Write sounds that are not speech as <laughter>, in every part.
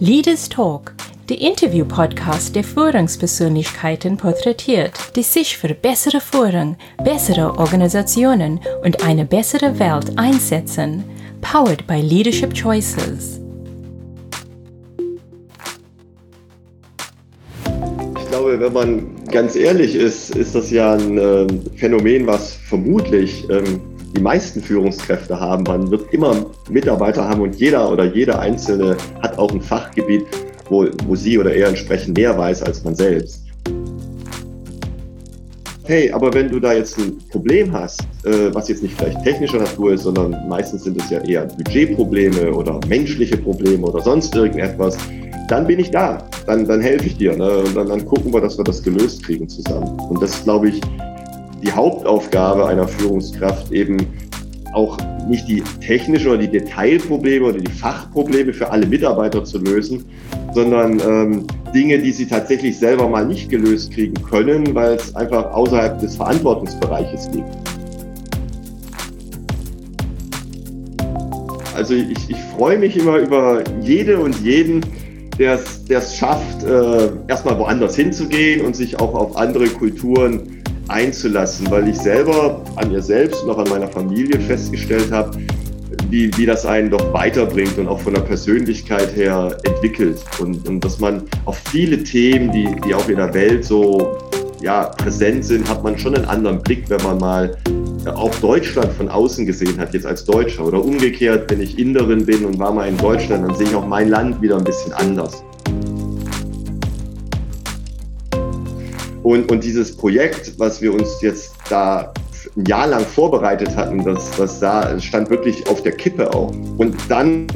Leaders Talk, der Interview-Podcast, der Führungspersönlichkeiten porträtiert, die sich für bessere Führung, bessere Organisationen und eine bessere Welt einsetzen. Powered by Leadership Choices. Wenn man ganz ehrlich ist, ist das ja ein äh, Phänomen, was vermutlich ähm, die meisten Führungskräfte haben. Man wird immer Mitarbeiter haben und jeder oder jeder Einzelne hat auch ein Fachgebiet, wo, wo sie oder er entsprechend mehr weiß als man selbst. Hey, aber wenn du da jetzt ein Problem hast, äh, was jetzt nicht vielleicht technischer Natur ist, sondern meistens sind es ja eher Budgetprobleme oder menschliche Probleme oder sonst irgendetwas, dann bin ich da. Dann, dann helfe ich dir. Ne? Und dann, dann gucken wir, dass wir das gelöst kriegen zusammen. Und das ist, glaube ich, die Hauptaufgabe einer Führungskraft eben auch nicht die technischen oder die Detailprobleme oder die Fachprobleme für alle Mitarbeiter zu lösen, sondern ähm, Dinge, die sie tatsächlich selber mal nicht gelöst kriegen können, weil es einfach außerhalb des Verantwortungsbereiches liegt. Also ich, ich freue mich immer über jede und jeden, der es schafft, äh, erstmal woanders hinzugehen und sich auch auf andere Kulturen einzulassen, weil ich selber an mir selbst und auch an meiner Familie festgestellt habe, wie, wie das einen doch weiterbringt und auch von der Persönlichkeit her entwickelt. Und, und dass man auf viele Themen, die, die auch in der Welt so ja, präsent sind, hat man schon einen anderen Blick, wenn man mal auch Deutschland von außen gesehen hat, jetzt als Deutscher. Oder umgekehrt, wenn ich Inderin bin und war mal in Deutschland, dann sehe ich auch mein Land wieder ein bisschen anders. Und, und dieses Projekt, was wir uns jetzt da ein Jahr lang vorbereitet hatten, das, das da stand wirklich auf der Kippe auch. Und dann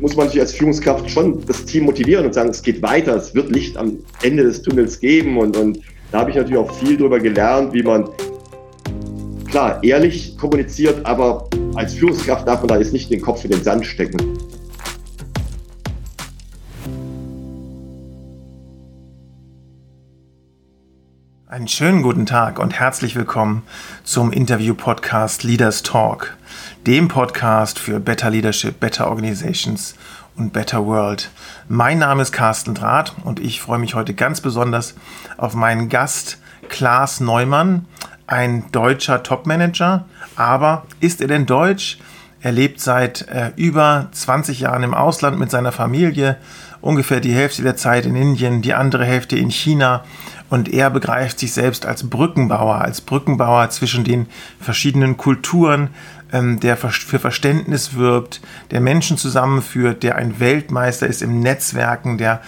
muss man sich als Führungskraft schon das Team motivieren und sagen, es geht weiter, es wird Licht am Ende des Tunnels geben. Und, und da habe ich natürlich auch viel darüber gelernt, wie man klar ehrlich kommuniziert, aber als Führungskraft darf man da jetzt nicht den Kopf in den Sand stecken. Einen schönen guten Tag und herzlich willkommen zum Interview-Podcast Leaders Talk, dem Podcast für Better Leadership, Better Organizations und Better World. Mein Name ist Carsten Draht und ich freue mich heute ganz besonders auf meinen Gast Klaas Neumann, ein deutscher Topmanager. Aber ist er denn deutsch? Er lebt seit äh, über 20 Jahren im Ausland mit seiner Familie, ungefähr die Hälfte der Zeit in Indien, die andere Hälfte in China und er begreift sich selbst als Brückenbauer, als Brückenbauer zwischen den verschiedenen Kulturen, ähm, der für Verständnis wirbt, der Menschen zusammenführt, der ein Weltmeister ist im Netzwerken, der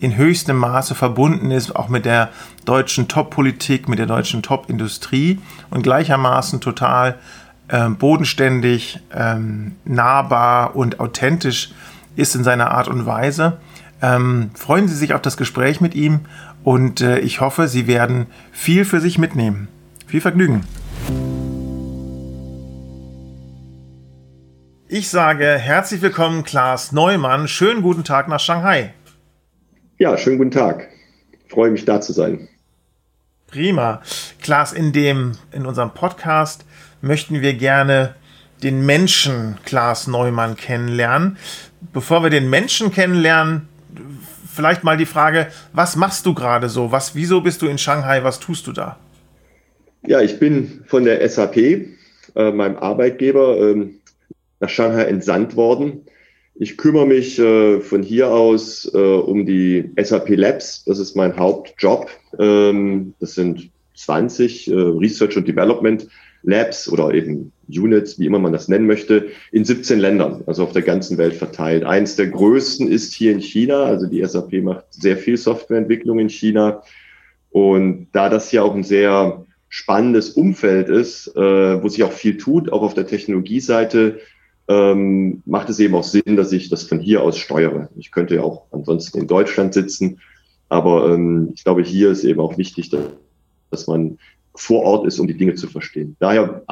in höchstem Maße verbunden ist, auch mit der deutschen Top-Politik, mit der deutschen Top-Industrie und gleichermaßen total äh, bodenständig, ähm, nahbar und authentisch ist in seiner Art und Weise. Ähm, freuen Sie sich auf das Gespräch mit ihm und äh, ich hoffe, Sie werden viel für sich mitnehmen. Viel Vergnügen. Ich sage herzlich willkommen, Klaas Neumann. Schönen guten Tag nach Shanghai. Ja, schönen guten Tag. Ich freue mich, da zu sein. Prima. Klaas, in, dem, in unserem Podcast möchten wir gerne den Menschen Klaas Neumann kennenlernen. Bevor wir den Menschen kennenlernen, vielleicht mal die Frage, was machst du gerade so? Was, wieso bist du in Shanghai? Was tust du da? Ja, ich bin von der SAP, äh, meinem Arbeitgeber, ähm, nach Shanghai entsandt worden. Ich kümmere mich äh, von hier aus äh, um die SAP Labs. Das ist mein Hauptjob. Ähm, das sind 20 äh, Research und Development Labs oder eben Units, wie immer man das nennen möchte, in 17 Ländern, also auf der ganzen Welt verteilt. Eins der größten ist hier in China, also die SAP macht sehr viel Softwareentwicklung in China. Und da das hier auch ein sehr spannendes Umfeld ist, äh, wo sich auch viel tut, auch auf der Technologieseite, ähm, macht es eben auch Sinn, dass ich das von hier aus steuere. Ich könnte ja auch ansonsten in Deutschland sitzen, aber ähm, ich glaube, hier ist eben auch wichtig, dass, dass man vor Ort ist, um die Dinge zu verstehen. Daher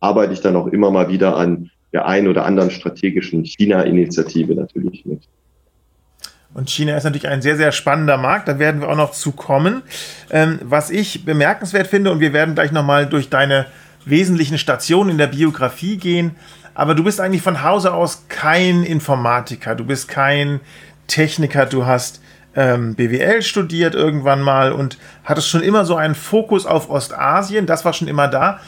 arbeite ich dann auch immer mal wieder an der einen oder anderen strategischen China-Initiative natürlich mit. Und China ist natürlich ein sehr, sehr spannender Markt. Da werden wir auch noch zu kommen. Ähm, was ich bemerkenswert finde, und wir werden gleich nochmal durch deine wesentlichen Stationen in der Biografie gehen. Aber du bist eigentlich von Hause aus kein Informatiker. Du bist kein Techniker. Du hast ähm, BWL studiert irgendwann mal und hattest schon immer so einen Fokus auf Ostasien. Das war schon immer da.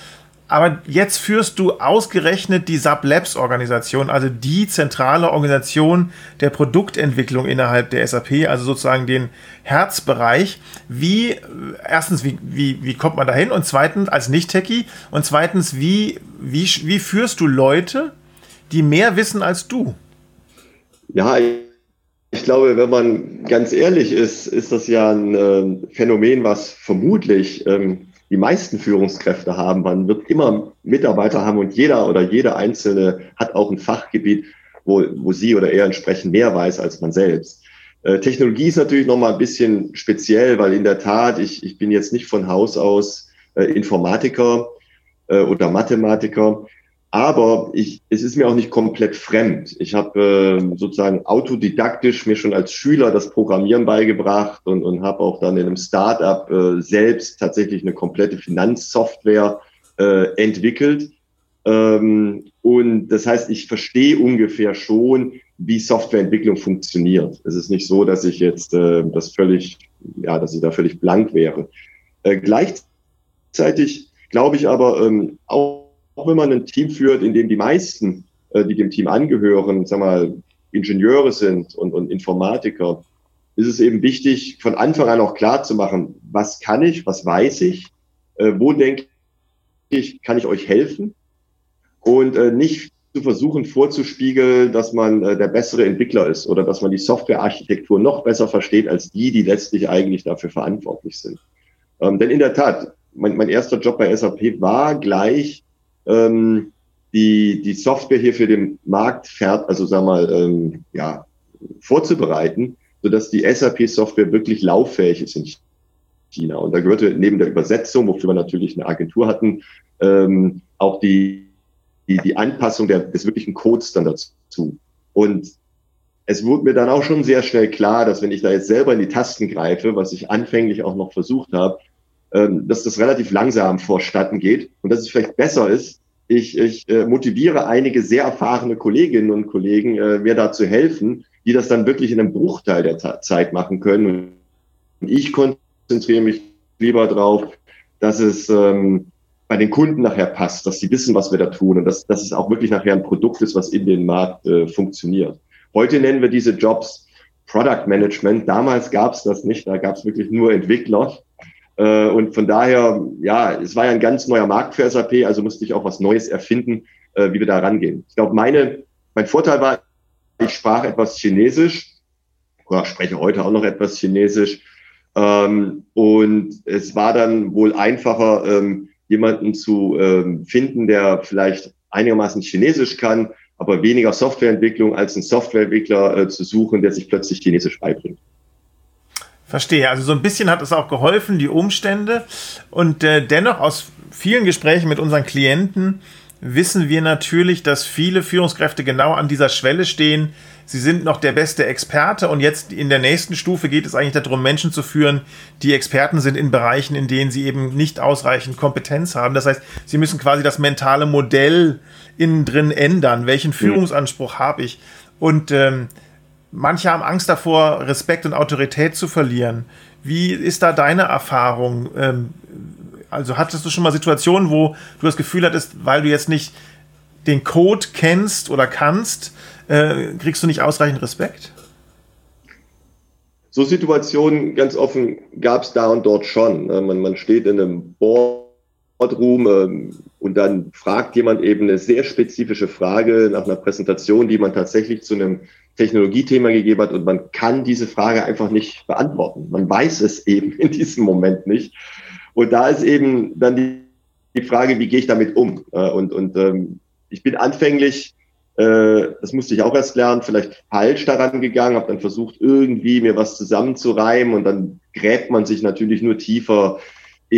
Aber jetzt führst du ausgerechnet die SAP Labs Organisation, also die zentrale Organisation der Produktentwicklung innerhalb der SAP, also sozusagen den Herzbereich. Wie, erstens, wie, wie, wie kommt man dahin? Und zweitens, als Nicht-Techie. Und zweitens, wie, wie, wie führst du Leute, die mehr wissen als du? Ja, ich glaube, wenn man ganz ehrlich ist, ist das ja ein äh, Phänomen, was vermutlich ähm, die meisten Führungskräfte haben. Man wird immer Mitarbeiter haben und jeder oder jede Einzelne hat auch ein Fachgebiet, wo, wo sie oder er entsprechend mehr weiß als man selbst. Äh, Technologie ist natürlich nochmal ein bisschen speziell, weil in der Tat, ich, ich bin jetzt nicht von Haus aus äh, Informatiker äh, oder Mathematiker. Aber ich, es ist mir auch nicht komplett fremd. Ich habe äh, sozusagen autodidaktisch mir schon als Schüler das Programmieren beigebracht und, und habe auch dann in einem Startup äh, selbst tatsächlich eine komplette Finanzsoftware äh, entwickelt. Ähm, und das heißt, ich verstehe ungefähr schon, wie Softwareentwicklung funktioniert. Es ist nicht so, dass ich jetzt äh, das völlig, ja, dass ich da völlig blank wäre. Äh, gleichzeitig glaube ich aber ähm, auch auch wenn man ein Team führt, in dem die meisten, äh, die dem Team angehören, sag mal, Ingenieure sind und, und Informatiker, ist es eben wichtig, von Anfang an auch klar zu machen, was kann ich, was weiß ich, äh, wo denke ich, kann ich euch helfen und äh, nicht zu versuchen vorzuspiegeln, dass man der bessere Entwickler ist oder dass man die Softwarearchitektur noch besser versteht als die, die letztlich eigentlich dafür verantwortlich sind. Ähm, denn in der Tat, mein, mein erster Job bei SAP war gleich ähm, die, die Software hier für den Markt fährt, also sag mal, ähm, ja, vorzubereiten, sodass die SAP-Software wirklich lauffähig ist in China. Und da gehörte neben der Übersetzung, wofür wir natürlich eine Agentur hatten, ähm, auch die, die, die Anpassung der, des wirklichen Codes dann dazu. Und es wurde mir dann auch schon sehr schnell klar, dass wenn ich da jetzt selber in die Tasten greife, was ich anfänglich auch noch versucht habe, dass das relativ langsam vorstatten geht und dass es vielleicht besser ist, ich, ich äh, motiviere einige sehr erfahrene Kolleginnen und Kollegen, äh, mir da zu helfen, die das dann wirklich in einem Bruchteil der Zeit machen können. Und ich konzentriere mich lieber drauf, dass es ähm, bei den Kunden nachher passt, dass sie wissen, was wir da tun und dass, dass es auch wirklich nachher ein Produkt ist, was in den Markt äh, funktioniert. Heute nennen wir diese Jobs Product Management. Damals gab es das nicht, da gab es wirklich nur Entwickler. Äh, und von daher, ja, es war ja ein ganz neuer Markt für SAP, also musste ich auch was Neues erfinden, äh, wie wir da rangehen. Ich glaube, meine, mein Vorteil war, ich sprach etwas Chinesisch, oder spreche heute auch noch etwas Chinesisch. Ähm, und es war dann wohl einfacher, ähm, jemanden zu ähm, finden, der vielleicht einigermaßen Chinesisch kann, aber weniger Softwareentwicklung als einen Softwareentwickler äh, zu suchen, der sich plötzlich Chinesisch beibringt. Verstehe. Also so ein bisschen hat es auch geholfen, die Umstände. Und äh, dennoch aus vielen Gesprächen mit unseren Klienten wissen wir natürlich, dass viele Führungskräfte genau an dieser Schwelle stehen. Sie sind noch der beste Experte und jetzt in der nächsten Stufe geht es eigentlich darum, Menschen zu führen, die Experten sind in Bereichen, in denen sie eben nicht ausreichend Kompetenz haben. Das heißt, sie müssen quasi das mentale Modell innen drin ändern. Welchen mhm. Führungsanspruch habe ich? Und ähm, manche haben Angst davor, Respekt und Autorität zu verlieren. Wie ist da deine Erfahrung? Ähm, also hattest du schon mal Situationen, wo du das Gefühl hattest, weil du jetzt nicht den Code kennst oder kannst, äh, kriegst du nicht ausreichend Respekt? So Situationen ganz offen gab es da und dort schon. Ne? Man, steht in einem Boardroom ähm, und dann fragt jemand eben eine sehr spezifische Frage nach einer Präsentation, die man tatsächlich zu einem Technologiethema gegeben hat und man kann diese Frage einfach nicht beantworten. Man weiß es <laughs> eben in diesem Moment nicht. Und da ist eben dann die, die Frage, wie gehe ich damit um? Äh, und, und ähm, ich bin anfänglich, äh, das musste ich auch erst lernen, vielleicht falsch daran gegangen, habe dann versucht, irgendwie mir was zusammenzureimen und dann gräbt man sich natürlich nur tiefer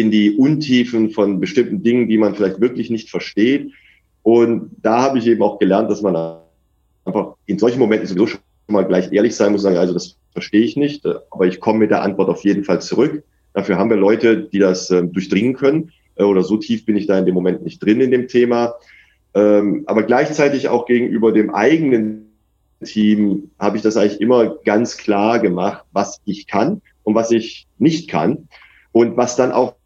in die Untiefen von bestimmten Dingen, die man vielleicht wirklich nicht versteht. Und da habe ich eben auch gelernt, dass man einfach in solchen Momenten sowieso schon mal gleich ehrlich sein muss, sagen, also das verstehe ich nicht, aber ich komme mit der Antwort auf jeden Fall zurück. Dafür haben wir Leute, die das äh, durchdringen können. Äh, oder so tief bin ich da in dem Moment nicht drin in dem Thema. Ähm, aber gleichzeitig auch gegenüber dem eigenen Team habe ich das eigentlich immer ganz klar gemacht, was ich kann und was ich nicht kann und was dann auch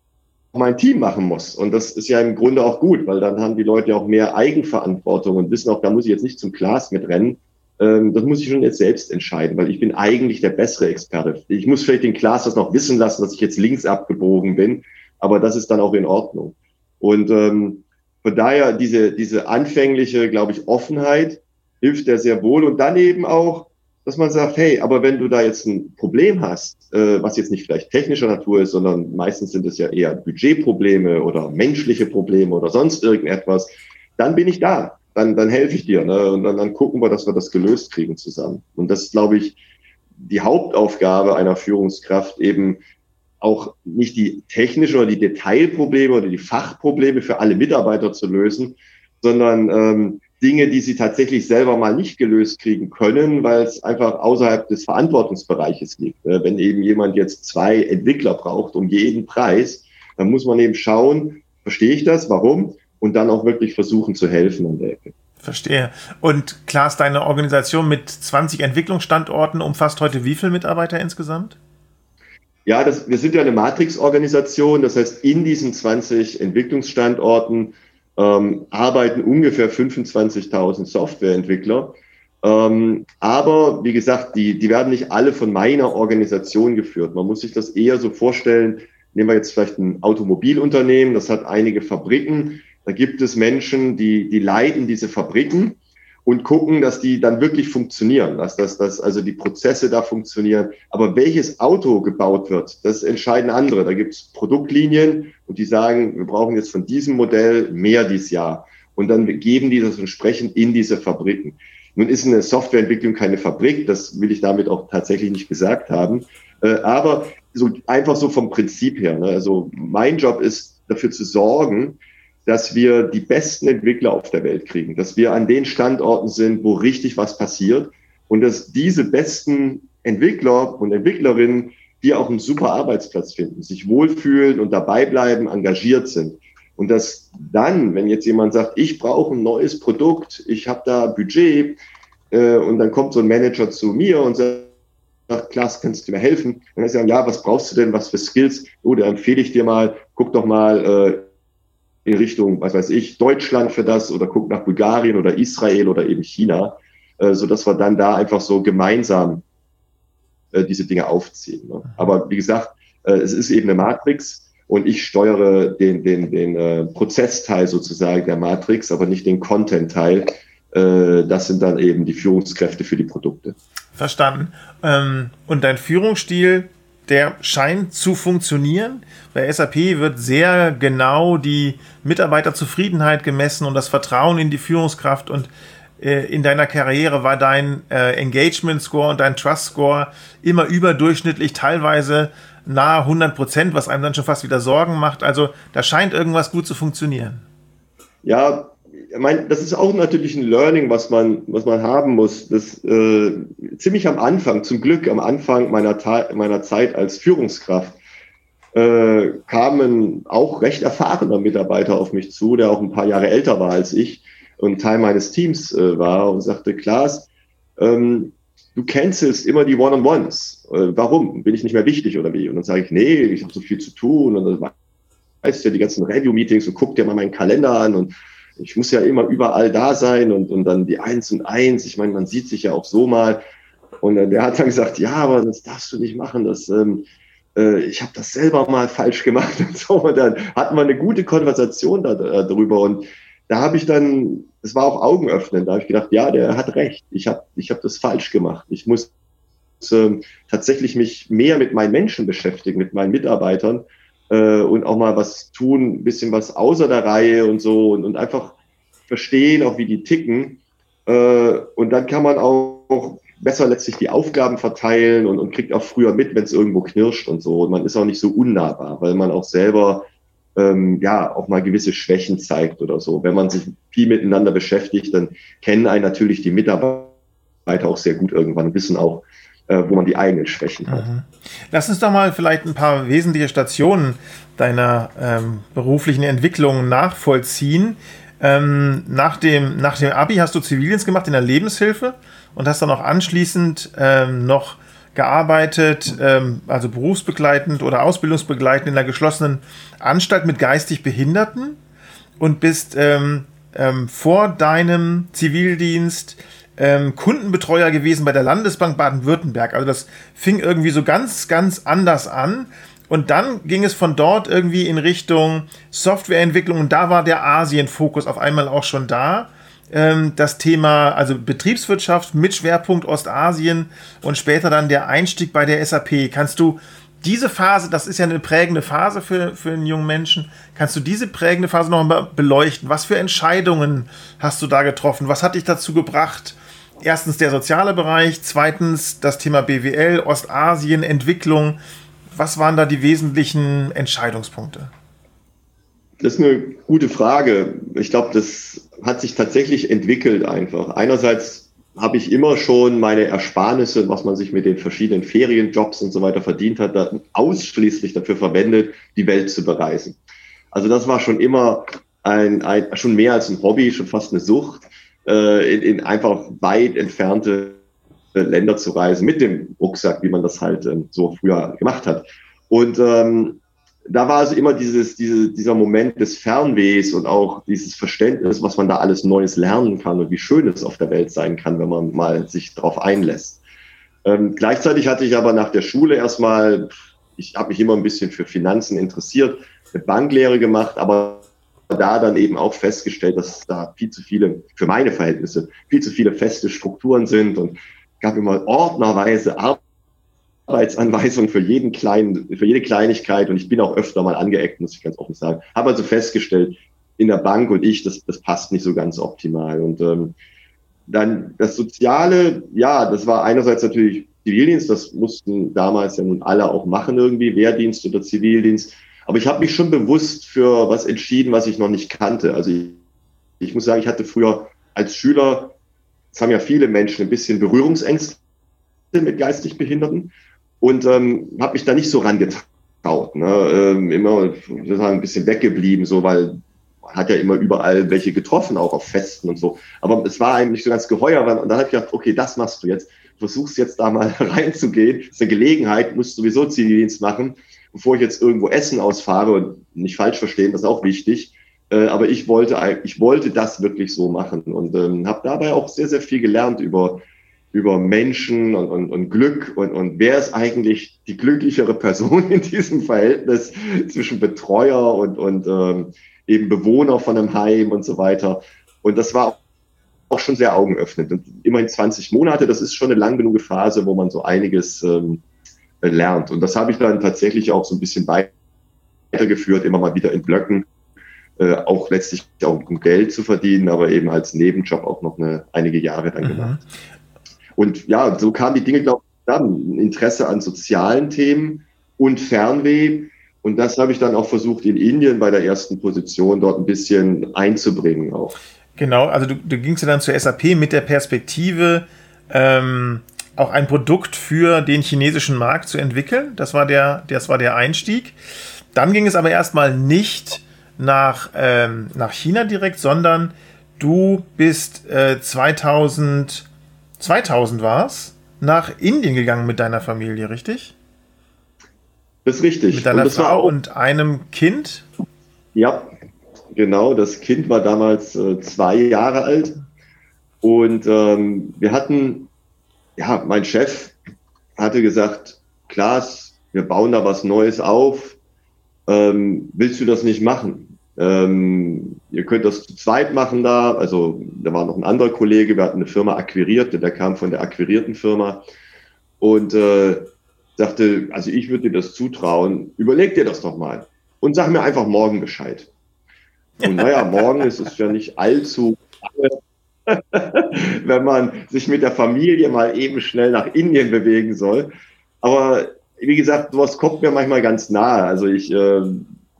mein Team machen muss. Und das ist ja im Grunde auch gut, weil dann haben die Leute auch mehr Eigenverantwortung und wissen auch, da muss ich jetzt nicht zum Glas mitrennen. Ähm, das muss ich schon jetzt selbst entscheiden, weil ich bin eigentlich der bessere Experte. Ich muss vielleicht den Glas das noch wissen lassen, dass ich jetzt links abgebogen bin, aber das ist dann auch in Ordnung. Und ähm, von daher diese, diese anfängliche, glaube ich, Offenheit hilft ja sehr wohl. Und dann eben auch, dass man sagt, hey, aber wenn du da jetzt ein Problem hast, äh, was jetzt nicht vielleicht technischer Natur ist, sondern meistens sind es ja eher Budgetprobleme oder menschliche Probleme oder sonst irgendetwas, dann bin ich da. Dann, dann helfe ich dir. Ne? Und dann, dann gucken wir, dass wir das gelöst kriegen zusammen. Und das ist, glaube ich, die Hauptaufgabe einer Führungskraft, eben auch nicht die technischen oder die Detailprobleme oder die Fachprobleme für alle Mitarbeiter zu lösen, sondern ähm, Dinge, die sie tatsächlich selber mal nicht gelöst kriegen können, weil es einfach außerhalb des Verantwortungsbereiches liegt. Äh, wenn eben jemand jetzt zwei Entwickler braucht um jeden Preis, dann muss man eben schauen, verstehe ich das, warum? Und dann auch wirklich versuchen zu helfen an der Ecke. Verstehe. Und Klaas, deine Organisation mit 20 Entwicklungsstandorten umfasst heute wie viele Mitarbeiter insgesamt? Ja, das, wir sind ja eine Matrix-Organisation. Das heißt, in diesen 20 Entwicklungsstandorten ähm, arbeiten ungefähr 25.000 Softwareentwickler. Ähm, aber wie gesagt, die, die werden nicht alle von meiner Organisation geführt. Man muss sich das eher so vorstellen, nehmen wir jetzt vielleicht ein Automobilunternehmen, das hat einige Fabriken. Da gibt es Menschen, die, die leiten diese Fabriken und gucken, dass die dann wirklich funktionieren, dass, dass, dass also die Prozesse da funktionieren. Aber welches Auto gebaut wird, das entscheiden andere. Da gibt es Produktlinien und die sagen, wir brauchen jetzt von diesem Modell mehr dieses Jahr. Und dann geben die das entsprechend in diese Fabriken. Nun ist eine Softwareentwicklung keine Fabrik, das will ich damit auch tatsächlich nicht gesagt haben. Äh, aber so einfach so vom Prinzip her. Ne? Also mein Job ist dafür zu sorgen, dass wir die besten Entwickler auf der Welt kriegen, dass wir an den Standorten sind, wo richtig was passiert und dass diese besten Entwickler und Entwicklerinnen hier auch einen super Arbeitsplatz finden, sich wohlfühlen und dabei bleiben, engagiert sind. Und dass dann, wenn jetzt jemand sagt, ich brauche ein neues Produkt, ich habe da Budget, äh, und dann kommt so ein Manager zu mir und sagt, Klaas, kannst du mir helfen? dann ist er, ja, was brauchst du denn, was für Skills? Oh, da empfehle ich dir mal, guck doch mal äh, in Richtung, was weiß ich, Deutschland für das oder guckt nach Bulgarien oder Israel oder eben China, äh, so dass wir dann da einfach so gemeinsam äh, diese Dinge aufziehen. Ne? Aber wie gesagt, äh, es ist eben eine Matrix und ich steuere den, den, den äh, Prozessteil sozusagen der Matrix, aber nicht den Content-Teil. Äh, das sind dann eben die Führungskräfte für die Produkte. Verstanden. Ähm, und dein Führungsstil der scheint zu funktionieren. Bei SAP wird sehr genau die Mitarbeiterzufriedenheit gemessen und das Vertrauen in die Führungskraft und äh, in deiner Karriere war dein äh, Engagement Score und dein Trust Score immer überdurchschnittlich, teilweise nahe 100 Prozent, was einem dann schon fast wieder Sorgen macht. Also da scheint irgendwas gut zu funktionieren. Ja, ich meine, das ist auch natürlich ein Learning, was man, was man haben muss. Das äh, ziemlich am Anfang, zum Glück am Anfang meiner, meiner Zeit als Führungskraft, äh, kamen auch recht erfahrener Mitarbeiter auf mich zu, der auch ein paar Jahre älter war als ich und Teil meines Teams äh, war und sagte, Klaas, ähm, du cancelst immer die One-on-Ones. Äh, warum? Bin ich nicht mehr wichtig oder wie? Und dann sage ich, nee, ich habe so viel zu tun und dann weißt du ja die ganzen Review-Meetings und guck dir mal meinen Kalender an und ich muss ja immer überall da sein und, und dann die Eins und Eins. Ich meine, man sieht sich ja auch so mal. Und der hat dann gesagt, ja, aber das darfst du nicht machen. Das, ähm, äh, ich habe das selber mal falsch gemacht <laughs> und so. Und dann hatten wir eine gute Konversation da, äh, darüber. Und da habe ich dann, es war auch augenöffnend, da habe ich gedacht, ja, der hat recht. Ich habe ich hab das falsch gemacht. Ich muss ähm, tatsächlich mich mehr mit meinen Menschen beschäftigen, mit meinen Mitarbeitern äh, und auch mal was tun, ein bisschen was außer der Reihe und so und, und einfach verstehen, auch wie die ticken. Äh, und dann kann man auch besser letztlich die Aufgaben verteilen und, und kriegt auch früher mit, wenn es irgendwo knirscht und so. Und man ist auch nicht so unnahbar, weil man auch selber ähm, ja auch mal gewisse Schwächen zeigt oder so. Wenn man sich viel miteinander beschäftigt, dann kennen einen natürlich die Mitarbeiter auch sehr gut irgendwann und wissen auch, wo man die eigenen Schwächen hat. Mhm. Lass uns doch mal vielleicht ein paar wesentliche Stationen deiner ähm, beruflichen Entwicklung nachvollziehen. Ähm, nach, dem, nach dem Abi hast du Zivildienst gemacht in der Lebenshilfe und hast dann auch anschließend ähm, noch gearbeitet, ähm, also berufsbegleitend oder ausbildungsbegleitend in einer geschlossenen Anstalt mit geistig Behinderten und bist ähm, ähm, vor deinem Zivildienst ähm, Kundenbetreuer gewesen bei der Landesbank Baden-Württemberg. Also das fing irgendwie so ganz, ganz anders an. Und dann ging es von dort irgendwie in Richtung Softwareentwicklung und da war der Asien-Fokus auf einmal auch schon da. Ähm, das Thema, also Betriebswirtschaft mit Schwerpunkt Ostasien und später dann der Einstieg bei der SAP. Kannst du diese Phase, das ist ja eine prägende Phase für, für einen jungen Menschen, kannst du diese prägende Phase noch mal beleuchten? Was für Entscheidungen hast du da getroffen? Was hat dich dazu gebracht, erstens der soziale Bereich, zweitens das Thema BWL, Ostasien, Entwicklung. Was waren da die wesentlichen Entscheidungspunkte? Das ist eine gute Frage. Ich glaube, das hat sich tatsächlich entwickelt einfach. Einerseits habe ich immer schon meine Ersparnisse, was man sich mit den verschiedenen Ferienjobs und so weiter verdient hat, ausschließlich dafür verwendet, die Welt zu bereisen. Also das war schon immer ein, ein schon mehr als ein Hobby, schon fast eine Sucht, äh, in, in einfach weit entfernte Länder zu reisen mit dem Rucksack, wie man das halt ähm, so früher gemacht hat. Und ähm, da war also immer dieses, diese, dieser Moment des Fernwehs und auch dieses Verständnis, was man da alles Neues lernen kann und wie schön es auf der Welt sein kann, wenn man mal sich darauf einlässt. Ähm, gleichzeitig hatte ich aber nach der Schule erstmal, ich habe mich immer ein bisschen für Finanzen interessiert, eine Banklehre gemacht, aber da dann eben auch festgestellt, dass da viel zu viele, für meine Verhältnisse, viel zu viele feste Strukturen sind und gab immer ordnerweise Arbeitsanweisungen für jeden kleinen, für jede Kleinigkeit und ich bin auch öfter mal angeeckt, muss ich ganz offen sagen. Habe also festgestellt, in der Bank und ich, das, das passt nicht so ganz optimal. Und ähm, dann das Soziale, ja, das war einerseits natürlich Zivildienst, das mussten damals ja nun alle auch machen irgendwie, Wehrdienst oder Zivildienst. Aber ich habe mich schon bewusst für was entschieden, was ich noch nicht kannte. Also ich, ich muss sagen, ich hatte früher als Schüler, das haben ja viele Menschen, ein bisschen Berührungsängste mit geistig Behinderten und ähm, habe mich da nicht so rangetraut. Ne? Ähm, immer sozusagen ein bisschen weggeblieben, so weil man hat ja immer überall welche getroffen, auch auf Festen und so. Aber es war eigentlich so ganz geheuer. Und dann habe ich gedacht, okay, das machst du jetzt. Versuchst jetzt da mal <laughs> reinzugehen. Das ist eine Gelegenheit, musst sowieso Zivildienst machen bevor ich jetzt irgendwo Essen ausfahre und nicht falsch verstehen, das ist auch wichtig. Äh, aber ich wollte, ich wollte das wirklich so machen und ähm, habe dabei auch sehr, sehr viel gelernt über, über Menschen und, und, und Glück und, und wer ist eigentlich die glücklichere Person <laughs> in diesem Verhältnis zwischen Betreuer und, und ähm, eben Bewohner von einem Heim und so weiter. Und das war auch schon sehr augenöffnend. Und immerhin 20 Monate, das ist schon eine lang genug Phase, wo man so einiges ähm, lernt. Und das habe ich dann tatsächlich auch so ein bisschen weitergeführt, immer mal wieder in Blöcken, äh, auch letztlich auch um Geld zu verdienen, aber eben als Nebenjob auch noch eine, einige Jahre dann mhm. gemacht. Und ja, so kamen die Dinge, glaube ich, dann. Interesse an sozialen Themen und Fernweh. Und das habe ich dann auch versucht, in Indien bei der ersten Position dort ein bisschen einzubringen auch. Genau, also du, du gingst ja dann zur SAP mit der Perspektive, ähm, auch ein Produkt für den chinesischen Markt zu entwickeln. Das war der, das war der Einstieg. Dann ging es aber erstmal nicht nach, ähm, nach China direkt, sondern du bist äh, 2000, 2000 war es, nach Indien gegangen mit deiner Familie, richtig? Das ist richtig. Mit deiner und Frau und einem Kind? Ja, genau. Das Kind war damals äh, zwei Jahre alt. Und ähm, wir hatten ja, mein Chef hatte gesagt, Klaas, wir bauen da was Neues auf. Ähm, willst du das nicht machen? Ähm, ihr könnt das zu zweit machen da. Also da war noch ein anderer Kollege, wir hatten eine Firma akquiriert, der kam von der akquirierten Firma und äh, sagte, also ich würde dir das zutrauen, überleg dir das doch mal und sag mir einfach morgen Bescheid. Und naja, morgen ist es ja nicht allzu lange <laughs> wenn man sich mit der Familie mal eben schnell nach Indien bewegen soll. Aber wie gesagt, sowas kommt mir manchmal ganz nahe. Also ich äh,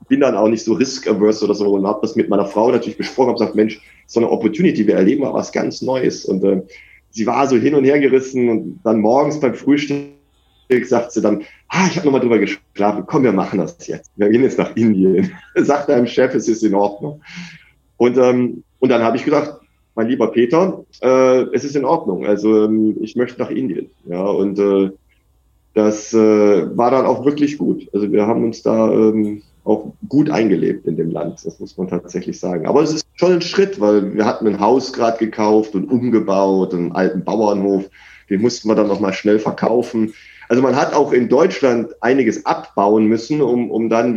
bin dann auch nicht so risk-averse oder so und habe das mit meiner Frau natürlich besprochen, habe gesagt, Mensch, so eine Opportunity, wir erleben mal was ganz Neues. Und äh, sie war so hin und her gerissen und dann morgens beim Frühstück sagt sie dann, ah, ich habe nochmal drüber geschlafen, komm, wir machen das jetzt. Wir gehen jetzt nach Indien. <laughs> sagt deinem Chef, es ist in Ordnung. Und, ähm, und dann habe ich gedacht, mein lieber Peter, äh, es ist in Ordnung. Also ähm, ich möchte nach Indien. Ja, und äh, das äh, war dann auch wirklich gut. Also wir haben uns da ähm, auch gut eingelebt in dem Land, das muss man tatsächlich sagen. Aber es ist schon ein Schritt, weil wir hatten ein Haus gerade gekauft und umgebaut, einen alten Bauernhof, den mussten wir dann nochmal schnell verkaufen. Also man hat auch in Deutschland einiges abbauen müssen, um, um dann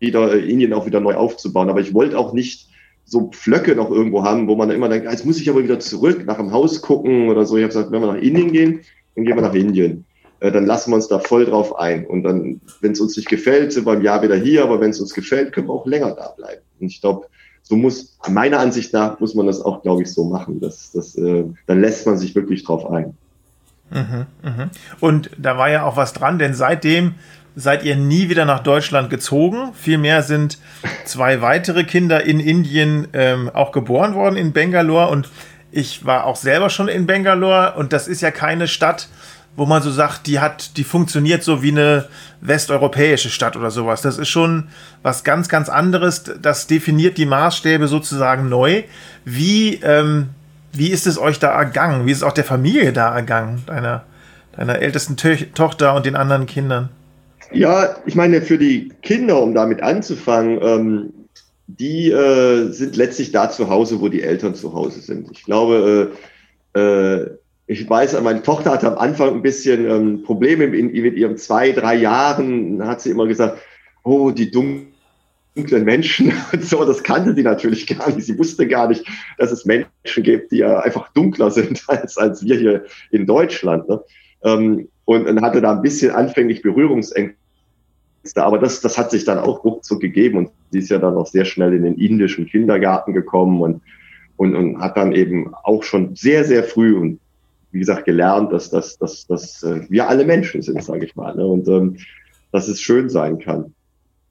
wieder Indien auch wieder neu aufzubauen. Aber ich wollte auch nicht so Pflöcke noch irgendwo haben, wo man dann immer denkt, jetzt muss ich aber wieder zurück nach dem Haus gucken oder so. Ich habe gesagt, wenn wir nach Indien gehen, dann gehen wir nach Indien. Äh, dann lassen wir uns da voll drauf ein. Und dann, wenn es uns nicht gefällt, sind wir im Jahr wieder hier, aber wenn es uns gefällt, können wir auch länger da bleiben. Und ich glaube, so muss, meiner Ansicht nach, muss man das auch, glaube ich, so machen. Das, das, äh, dann lässt man sich wirklich drauf ein. Mhm, mh. Und da war ja auch was dran, denn seitdem seid ihr nie wieder nach Deutschland gezogen. Vielmehr sind zwei weitere Kinder in Indien ähm, auch geboren worden in Bangalore und ich war auch selber schon in Bangalore und das ist ja keine Stadt, wo man so sagt, die hat, die funktioniert so wie eine westeuropäische Stadt oder sowas. Das ist schon was ganz, ganz anderes. Das definiert die Maßstäbe sozusagen neu. Wie, ähm, wie ist es euch da ergangen? Wie ist es auch der Familie da ergangen, deiner, deiner ältesten to Tochter und den anderen Kindern? Ja, ich meine, für die Kinder, um damit anzufangen, ähm, die äh, sind letztlich da zu Hause, wo die Eltern zu Hause sind. Ich glaube, äh, äh, ich weiß, meine Tochter hatte am Anfang ein bisschen ähm, Probleme mit, mit ihren zwei, drei Jahren. Da hat sie immer gesagt, oh, die dunklen Menschen <laughs> und so. Das kannte sie natürlich gar nicht. Sie wusste gar nicht, dass es Menschen gibt, die ja einfach dunkler sind <laughs> als, als wir hier in Deutschland. Ne? Ähm, und, und hatte da ein bisschen anfänglich Berührungsängste. Aber das, das hat sich dann auch ruckzuck gegeben und sie ist ja dann auch sehr schnell in den indischen Kindergarten gekommen und, und, und hat dann eben auch schon sehr, sehr früh und wie gesagt, gelernt, dass, dass, dass, dass äh, wir alle Menschen sind, sage ich mal. Ne? Und ähm, dass es schön sein kann.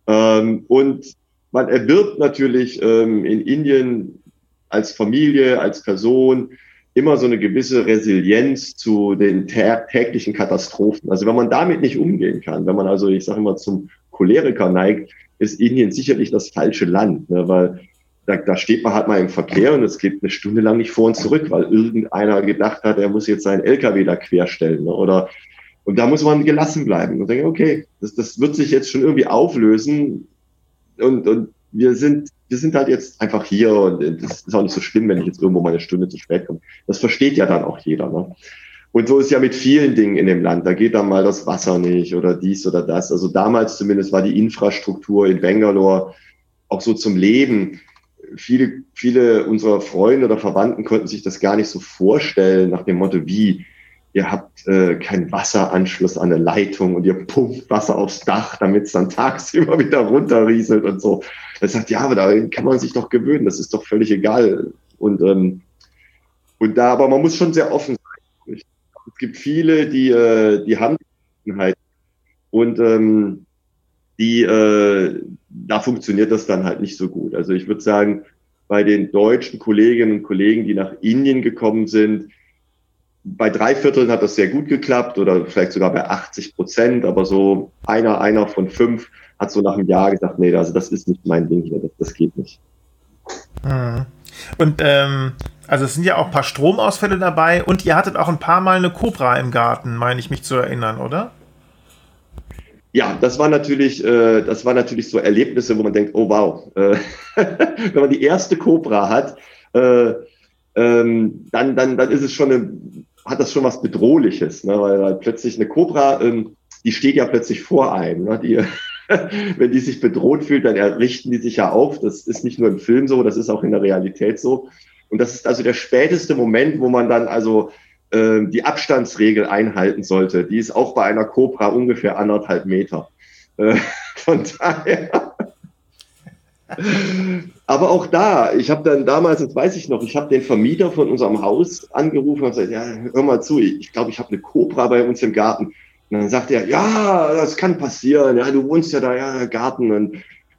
Ähm, und man erwirbt natürlich ähm, in Indien als Familie, als Person immer so eine gewisse Resilienz zu den täglichen Katastrophen. Also wenn man damit nicht umgehen kann, wenn man also, ich sage immer, zum Choleriker neigt, ist Indien sicherlich das falsche Land, ne? weil da, da steht man halt mal im Verkehr und es geht eine Stunde lang nicht vor und zurück, weil irgendeiner gedacht hat, er muss jetzt seinen LKW da querstellen. Ne? Oder und da muss man gelassen bleiben und denken, okay, das, das wird sich jetzt schon irgendwie auflösen und, und wir sind, wir sind halt jetzt einfach hier und das ist auch nicht so schlimm, wenn ich jetzt irgendwo mal eine Stunde zu spät komme. Das versteht ja dann auch jeder. Ne? Und so ist ja mit vielen Dingen in dem Land. Da geht dann mal das Wasser nicht oder dies oder das. Also damals zumindest war die Infrastruktur in Bangalore auch so zum Leben viele, viele unserer Freunde oder Verwandten konnten sich das gar nicht so vorstellen, nach dem Motto, wie, ihr habt äh, keinen Wasseranschluss an eine Leitung und ihr pumpt Wasser aufs Dach, damit es dann tagsüber <laughs> wieder runterrieselt und so. Das sagt, ja, aber da kann man sich doch gewöhnen, das ist doch völlig egal. Und, ähm, und da, aber man muss schon sehr offen sein. Es gibt viele, die, äh, die haben die und ähm, die, äh, da funktioniert das dann halt nicht so gut. Also ich würde sagen, bei den deutschen Kolleginnen und Kollegen, die nach Indien gekommen sind, bei drei Vierteln hat das sehr gut geklappt oder vielleicht sogar bei 80 Prozent, aber so einer, einer von fünf hat so nach einem Jahr gesagt, nee, also das ist nicht mein Ding hier, das, das geht nicht. Hm. Und ähm, also es sind ja auch ein paar Stromausfälle dabei und ihr hattet auch ein paar Mal eine Cobra im Garten, meine ich mich zu erinnern, oder? ja, das war natürlich, äh, das war natürlich so Erlebnisse, wo man denkt, oh wow, äh, <laughs> wenn man die erste Cobra hat, äh, ähm, dann, dann, dann ist es schon eine, hat das schon was Bedrohliches, ne? weil, weil plötzlich eine Cobra, ähm, die steht ja plötzlich vor einem. Ne? Die, <laughs> wenn die sich bedroht fühlt, dann richten die sich ja auf. Das ist nicht nur im Film so, das ist auch in der Realität so. Und das ist also der späteste Moment, wo man dann also äh, die Abstandsregel einhalten sollte. Die ist auch bei einer Cobra ungefähr anderthalb Meter. Äh, <laughs> von daher. Aber auch da, ich habe dann damals, das weiß ich noch, ich habe den Vermieter von unserem Haus angerufen und gesagt, ja, hör mal zu, ich glaube, ich habe eine Cobra bei uns im Garten. Und dann sagt er, ja, das kann passieren, ja, du wohnst ja da, ja, Garten. Und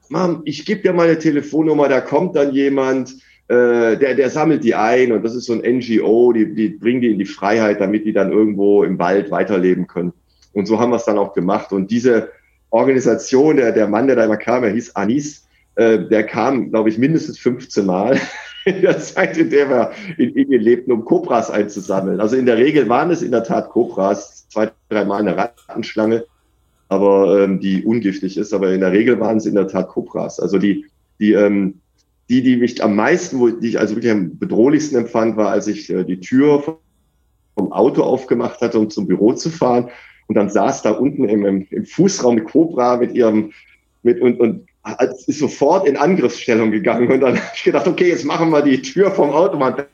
Mom, ich gebe dir meine Telefonnummer, da kommt dann jemand, äh, der, der sammelt die ein und das ist so ein NGO, die, die bringen die in die Freiheit, damit die dann irgendwo im Wald weiterleben können. Und so haben wir es dann auch gemacht. Und diese Organisation, der, der Mann, der da immer kam, er hieß Anis, äh, der kam, glaube ich, mindestens 15 Mal <laughs> in der Zeit, in der wir in Indien lebten, um Kobras einzusammeln. Also in der Regel waren es in der Tat Kobras, zwei, dreimal eine Rattenschlange, aber ähm, die ungiftig ist. Aber in der Regel waren es in der Tat Kobras. Also die, die, ähm, die, die mich am meisten, wo die ich also wirklich am bedrohlichsten empfand, war, als ich äh, die Tür vom Auto aufgemacht hatte, um zum Büro zu fahren. Und dann saß da unten im, im, im Fußraum eine Cobra mit ihrem, mit, und, und ist sofort in Angriffsstellung gegangen. Und dann <laughs> habe ich gedacht, okay, jetzt machen wir die Tür vom Auto mal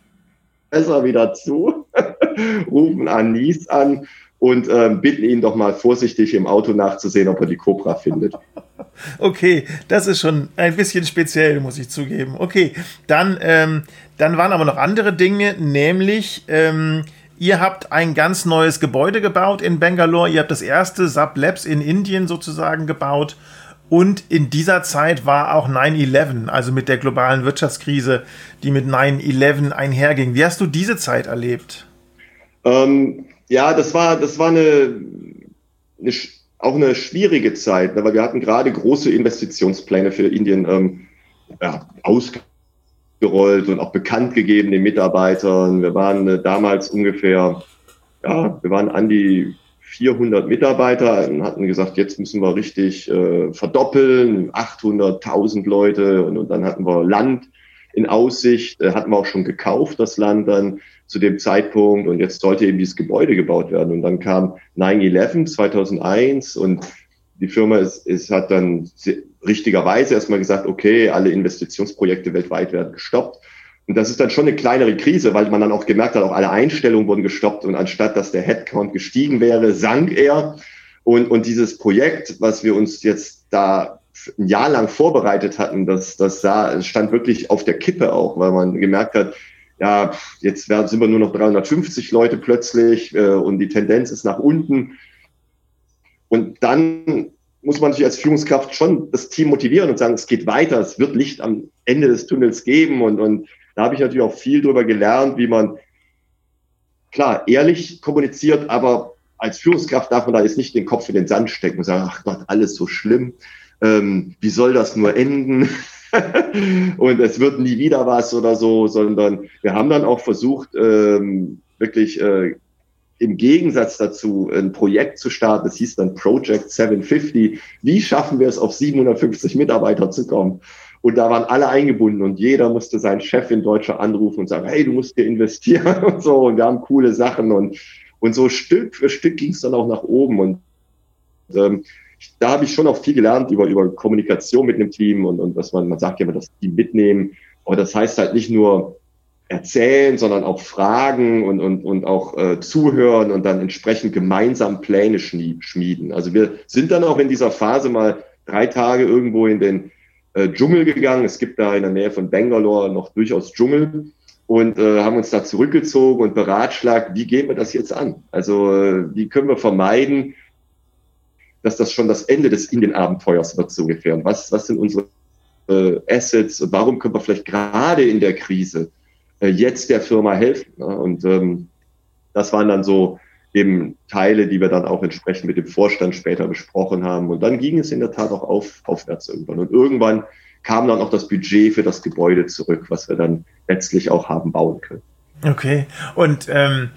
besser wieder zu, <laughs> rufen Anis an und ähm, bitten ihn doch mal vorsichtig im Auto nachzusehen, ob er die Cobra findet. <laughs> Okay, das ist schon ein bisschen speziell, muss ich zugeben. Okay, dann, ähm, dann waren aber noch andere Dinge, nämlich ähm, ihr habt ein ganz neues Gebäude gebaut in Bangalore. Ihr habt das erste Sub Labs in Indien sozusagen gebaut. Und in dieser Zeit war auch 9-11, also mit der globalen Wirtschaftskrise, die mit 9-11 einherging. Wie hast du diese Zeit erlebt? Ähm, ja, das war, das war eine, eine, auch eine schwierige Zeit, ne, weil wir hatten gerade große Investitionspläne für Indien ähm, ja, ausgerollt und auch bekannt gegeben den Mitarbeitern. Wir waren äh, damals ungefähr, ja, wir waren an die 400 Mitarbeiter und hatten gesagt, jetzt müssen wir richtig äh, verdoppeln, 800.000 Leute und, und, dann hatten wir Land in Aussicht, äh, hatten wir auch schon gekauft, das Land dann zu dem Zeitpunkt und jetzt sollte eben dieses Gebäude gebaut werden und dann kam 9-11 2001 und die Firma ist, ist, hat dann richtigerweise erstmal gesagt, okay, alle Investitionsprojekte weltweit werden gestoppt und das ist dann schon eine kleinere Krise, weil man dann auch gemerkt hat, auch alle Einstellungen wurden gestoppt und anstatt dass der Headcount gestiegen wäre, sank er. Und, und dieses Projekt, was wir uns jetzt da ein Jahr lang vorbereitet hatten, das, das sah, stand wirklich auf der Kippe auch, weil man gemerkt hat, ja, jetzt werden, sind wir nur noch 350 Leute plötzlich äh, und die Tendenz ist nach unten. Und dann muss man sich als Führungskraft schon das Team motivieren und sagen, es geht weiter, es wird Licht am Ende des Tunnels geben und, und da habe ich natürlich auch viel darüber gelernt, wie man klar ehrlich kommuniziert, aber als Führungskraft darf man da jetzt nicht den Kopf in den Sand stecken und sagen, ach Gott, alles so schlimm. Ähm, wie soll das nur enden? <laughs> und es wird nie wieder was oder so, sondern wir haben dann auch versucht, ähm, wirklich äh, im Gegensatz dazu ein Projekt zu starten. Das hieß dann Project 750. Wie schaffen wir es, auf 750 Mitarbeiter zu kommen? Und da waren alle eingebunden und jeder musste seinen Chef in Deutscher anrufen und sagen, hey, du musst hier investieren <laughs> und so. Und wir haben coole Sachen und, und so Stück für Stück ging es dann auch nach oben. Und ähm, da habe ich schon auch viel gelernt über, über Kommunikation mit einem Team und, und dass man, man sagt ja immer, das Team mitnehmen. Aber das heißt halt nicht nur erzählen, sondern auch fragen und, und, und auch äh, zuhören und dann entsprechend gemeinsam Pläne schmieden. Also wir sind dann auch in dieser Phase mal drei Tage irgendwo in den äh, Dschungel gegangen. Es gibt da in der Nähe von Bangalore noch durchaus Dschungel und äh, haben uns da zurückgezogen und beratschlagt, wie gehen wir das jetzt an? Also äh, wie können wir vermeiden, dass das schon das Ende des Indien-Abenteuers wird, so ungefähr. Und was, was sind unsere äh, Assets und warum können wir vielleicht gerade in der Krise äh, jetzt der Firma helfen? Ne? Und ähm, das waren dann so eben Teile, die wir dann auch entsprechend mit dem Vorstand später besprochen haben. Und dann ging es in der Tat auch auf, aufwärts irgendwann. Und irgendwann kam dann auch das Budget für das Gebäude zurück, was wir dann letztlich auch haben bauen können. Okay. Und ähm,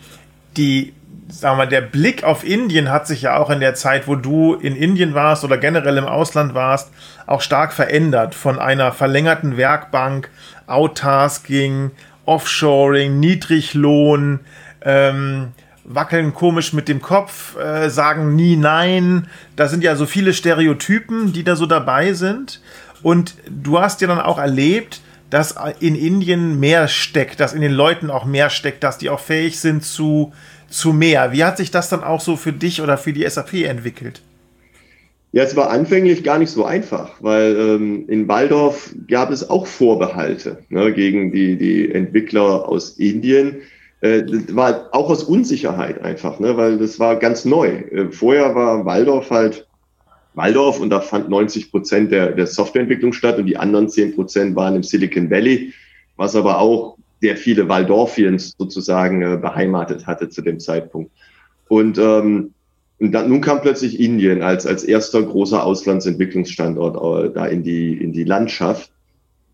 die, sagen wir der Blick auf Indien hat sich ja auch in der Zeit, wo du in Indien warst oder generell im Ausland warst, auch stark verändert. Von einer verlängerten Werkbank, Outtasking, Offshoring, Niedriglohn, ähm, wackeln komisch mit dem Kopf, äh, sagen nie nein. Da sind ja so viele Stereotypen, die da so dabei sind. Und du hast ja dann auch erlebt, dass in Indien mehr steckt, dass in den Leuten auch mehr steckt, dass die auch fähig sind zu, zu mehr. Wie hat sich das dann auch so für dich oder für die SAP entwickelt? Ja, es war anfänglich gar nicht so einfach, weil ähm, in Waldorf gab es auch Vorbehalte ne, gegen die, die Entwickler aus Indien äh, war auch aus Unsicherheit einfach, ne, weil das war ganz neu. Äh, vorher war Waldorf halt Waldorf und da fand 90 Prozent der, der Softwareentwicklung statt und die anderen 10 Prozent waren im Silicon Valley, was aber auch sehr viele Waldorfiens sozusagen äh, beheimatet hatte zu dem Zeitpunkt. Und, ähm, und dann, nun kam plötzlich Indien als, als erster großer Auslandsentwicklungsstandort äh, da in die, in die Landschaft.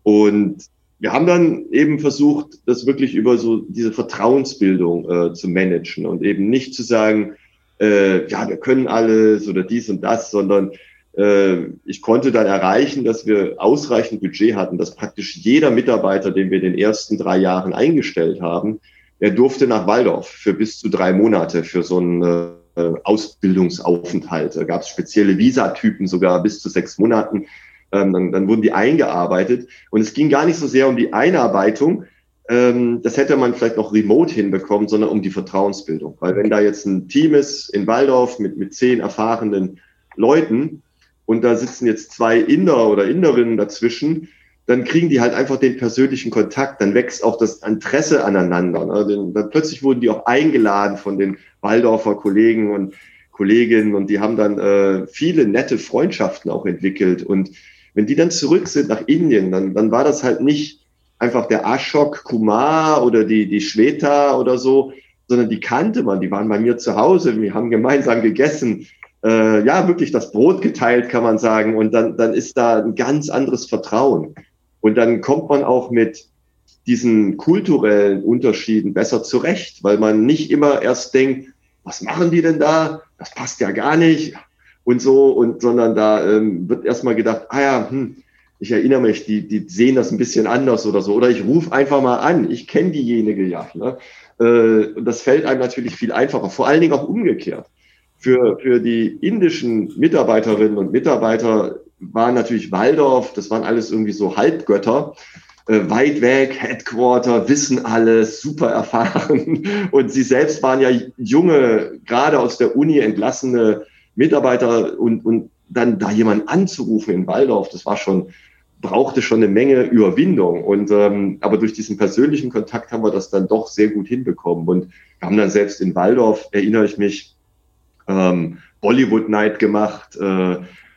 Und wir haben dann eben versucht, das wirklich über so diese Vertrauensbildung äh, zu managen und eben nicht zu sagen, äh, ja, wir können alles oder dies und das, sondern äh, ich konnte dann erreichen, dass wir ausreichend Budget hatten, dass praktisch jeder Mitarbeiter, den wir in den ersten drei Jahren eingestellt haben, er durfte nach Waldorf für bis zu drei Monate für so einen äh, Ausbildungsaufenthalt. Da gab es spezielle Visatypen sogar bis zu sechs Monaten. Ähm, dann, dann wurden die eingearbeitet. Und es ging gar nicht so sehr um die Einarbeitung, ähm, das hätte man vielleicht noch remote hinbekommen, sondern um die Vertrauensbildung. Weil wenn da jetzt ein Team ist in Waldorf mit, mit zehn erfahrenen Leuten, und da sitzen jetzt zwei Inder oder Inderinnen dazwischen, dann kriegen die halt einfach den persönlichen Kontakt, dann wächst auch das Interesse aneinander. Ne? Dann plötzlich wurden die auch eingeladen von den Waldorfer Kollegen und Kolleginnen und die haben dann äh, viele nette Freundschaften auch entwickelt. Und wenn die dann zurück sind nach Indien, dann, dann war das halt nicht einfach der Ashok Kumar oder die, die Shweta oder so, sondern die kannte man, die waren bei mir zu Hause, wir haben gemeinsam gegessen, äh, ja, wirklich das Brot geteilt, kann man sagen. Und dann, dann ist da ein ganz anderes Vertrauen. Und dann kommt man auch mit diesen kulturellen Unterschieden besser zurecht, weil man nicht immer erst denkt, was machen die denn da? Das passt ja gar nicht und so, und sondern da ähm, wird erstmal gedacht, ah ja, hm, ich erinnere mich, die, die sehen das ein bisschen anders oder so. Oder ich rufe einfach mal an, ich kenne diejenige ja. Ne? Äh, und das fällt einem natürlich viel einfacher, vor allen Dingen auch umgekehrt für, für die indischen Mitarbeiterinnen und Mitarbeiter war natürlich Waldorf, das waren alles irgendwie so Halbgötter, äh, weit weg, Headquarter, wissen alles, super erfahren. <laughs> Und sie selbst waren ja junge, gerade aus der Uni entlassene Mitarbeiter und, und dann da jemanden anzurufen in Waldorf, das war schon, brauchte schon eine Menge Überwindung. Und ähm, aber durch diesen persönlichen Kontakt haben wir das dann doch sehr gut hinbekommen. Und wir haben dann selbst in Waldorf, erinnere ich mich, ähm, Bollywood Night gemacht. Äh,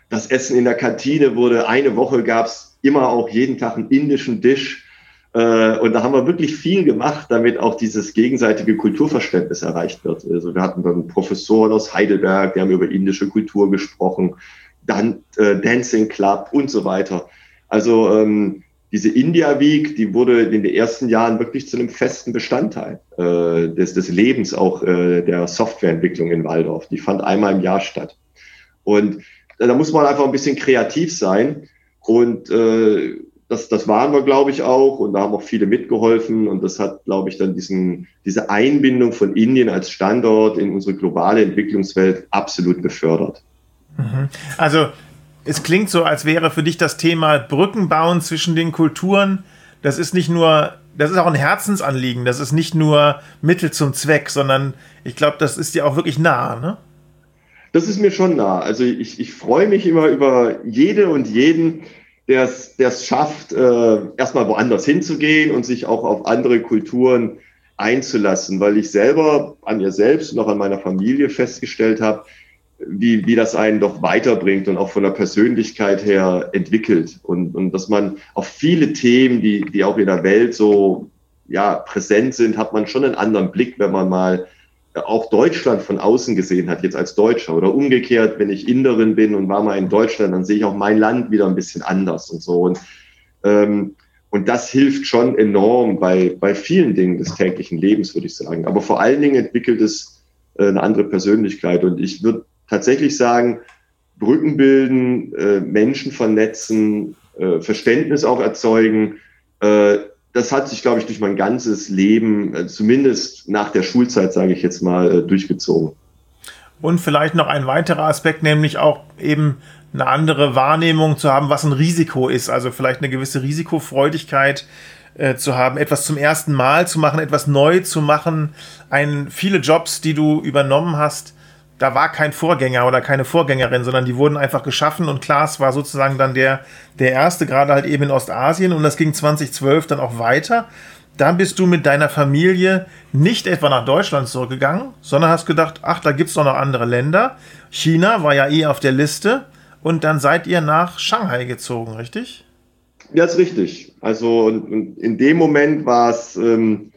das Essen in der Kantine wurde, eine Woche gab's immer auch jeden Tag einen indischen Tisch. Äh, und da haben wir wirklich viel gemacht, damit auch dieses gegenseitige Kulturverständnis erreicht wird. Also wir hatten dann Professoren aus Heidelberg, die haben über indische Kultur gesprochen, dann äh, Dancing Club und so weiter. Also ähm, diese India Week, die wurde in den ersten Jahren wirklich zu einem festen Bestandteil äh, des, des Lebens auch äh, der Softwareentwicklung in Waldorf. Die fand einmal im Jahr statt. Und äh, da muss man einfach ein bisschen kreativ sein. Und äh, das, das waren wir, glaube ich, auch. Und da haben auch viele mitgeholfen. Und das hat, glaube ich, dann diesen, diese Einbindung von Indien als Standort in unsere globale Entwicklungswelt absolut befördert. Mhm. Also es klingt so, als wäre für dich das Thema Brücken bauen zwischen den Kulturen, das ist nicht nur, das ist auch ein Herzensanliegen, das ist nicht nur Mittel zum Zweck, sondern ich glaube, das ist dir auch wirklich nah, ne? Das ist mir schon nah. Also ich, ich freue mich immer über jede und jeden, der es schafft, äh, erstmal woanders hinzugehen und sich auch auf andere Kulturen einzulassen, weil ich selber an mir selbst und auch an meiner Familie festgestellt habe, wie, wie das einen doch weiterbringt und auch von der Persönlichkeit her entwickelt. Und, und dass man auf viele Themen, die, die auch in der Welt so ja, präsent sind, hat man schon einen anderen Blick, wenn man mal auch Deutschland von außen gesehen hat, jetzt als Deutscher. Oder umgekehrt, wenn ich Inderin bin und war mal in Deutschland, dann sehe ich auch mein Land wieder ein bisschen anders und so. Und, ähm, und das hilft schon enorm bei, bei vielen Dingen des täglichen Lebens, würde ich sagen. Aber vor allen Dingen entwickelt es äh, eine andere Persönlichkeit. Und ich würde tatsächlich sagen, Brücken bilden, äh, Menschen vernetzen, äh, Verständnis auch erzeugen. Das hat sich, glaube ich, durch mein ganzes Leben, äh, zumindest nach der Schulzeit, sage ich jetzt mal, äh, durchgezogen. Und vielleicht noch ein weiterer Aspekt, nämlich auch eben eine andere Wahrnehmung zu haben, was ein Risiko ist. Also vielleicht eine gewisse Risikofreudigkeit äh, zu haben, etwas zum ersten Mal zu machen, etwas neu zu machen. Ein, viele Jobs, die du übernommen hast, da war kein Vorgänger oder keine Vorgängerin, sondern die wurden einfach geschaffen und Klaas war sozusagen dann der, der erste, gerade halt eben in Ostasien und das ging 2012 dann auch weiter. Dann bist du mit deiner Familie nicht etwa nach Deutschland zurückgegangen, sondern hast gedacht, ach, da gibt es doch noch andere Länder. China war ja eh auf der Liste und dann seid ihr nach Shanghai gezogen, richtig? Ja, ist richtig. Also in dem Moment war es, ähm,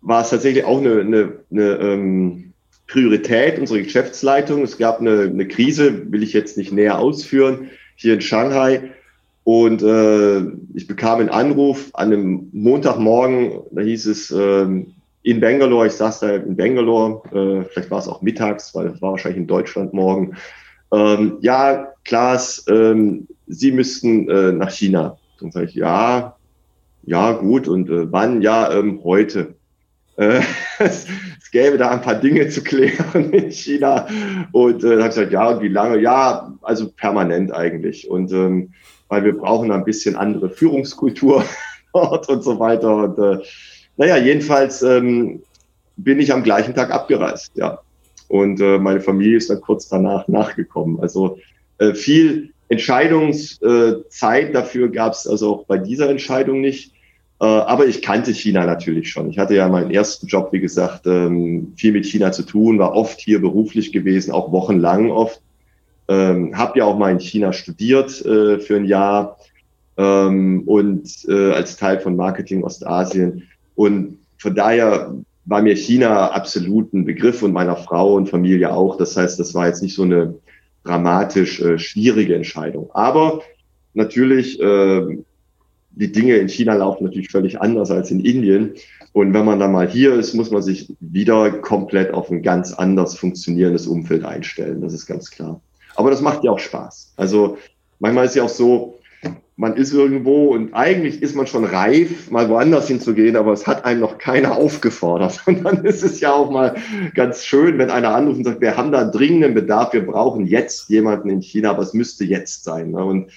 war es tatsächlich auch eine, eine, eine ähm, Priorität unserer Geschäftsleitung. Es gab eine, eine Krise, will ich jetzt nicht näher ausführen, hier in Shanghai. Und äh, ich bekam einen Anruf an einem Montagmorgen, da hieß es ähm, in Bangalore, ich saß da in Bangalore, äh, vielleicht war es auch mittags, weil es war wahrscheinlich in Deutschland morgen. Ähm, ja, Klaas, ähm, Sie müssten äh, nach China. Dann sage ich, ja, ja, gut. Und äh, wann? Ja, ähm, heute. Äh, <laughs> gäbe da ein paar Dinge zu klären <laughs> in China. Und äh, habe ich gesagt, ja, und wie lange? Ja, also permanent eigentlich. Und ähm, weil wir brauchen ein bisschen andere Führungskultur <laughs> dort und so weiter. Und äh, naja, jedenfalls ähm, bin ich am gleichen Tag abgereist, ja. Und äh, meine Familie ist dann kurz danach nachgekommen. Also äh, viel Entscheidungszeit dafür gab es also auch bei dieser Entscheidung nicht. Äh, aber ich kannte China natürlich schon. Ich hatte ja meinen ersten Job, wie gesagt, ähm, viel mit China zu tun, war oft hier beruflich gewesen, auch wochenlang oft. Ähm, habe ja auch mal in China studiert äh, für ein Jahr ähm, und äh, als Teil von Marketing Ostasien. Und von daher war mir China absolut ein Begriff und meiner Frau und Familie auch. Das heißt, das war jetzt nicht so eine dramatisch schwierige Entscheidung. Aber natürlich, die Dinge in China laufen natürlich völlig anders als in Indien. Und wenn man dann mal hier ist, muss man sich wieder komplett auf ein ganz anders funktionierendes Umfeld einstellen. Das ist ganz klar. Aber das macht ja auch Spaß. Also manchmal ist ja auch so, man ist irgendwo und eigentlich ist man schon reif, mal woanders hinzugehen, aber es hat einem noch keiner aufgefordert. <laughs> Und dann ist es ja auch mal ganz schön, wenn einer anruft und sagt, wir haben da dringenden Bedarf, wir brauchen jetzt jemanden in China, aber es müsste jetzt sein. Ne? Und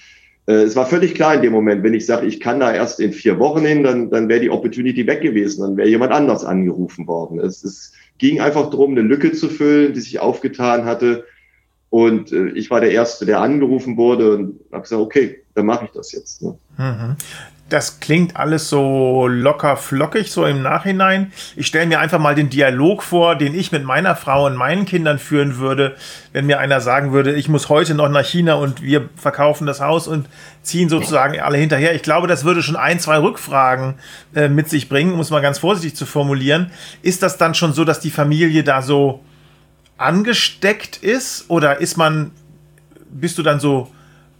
es war völlig klar in dem Moment, wenn ich sage, ich kann da erst in vier Wochen hin, dann, dann wäre die Opportunity weg gewesen, dann wäre jemand anders angerufen worden. Es, es ging einfach darum, eine Lücke zu füllen, die sich aufgetan hatte und äh, ich war der Erste, der angerufen wurde und habe gesagt, okay, dann mache ich das jetzt. Ne? Mhm. Das klingt alles so locker flockig, so im Nachhinein. Ich stelle mir einfach mal den Dialog vor, den ich mit meiner Frau und meinen Kindern führen würde, wenn mir einer sagen würde, ich muss heute noch nach China und wir verkaufen das Haus und ziehen sozusagen alle hinterher. Ich glaube, das würde schon ein, zwei Rückfragen äh, mit sich bringen, um es mal ganz vorsichtig zu formulieren. Ist das dann schon so, dass die Familie da so angesteckt ist? Oder ist man, bist du dann so,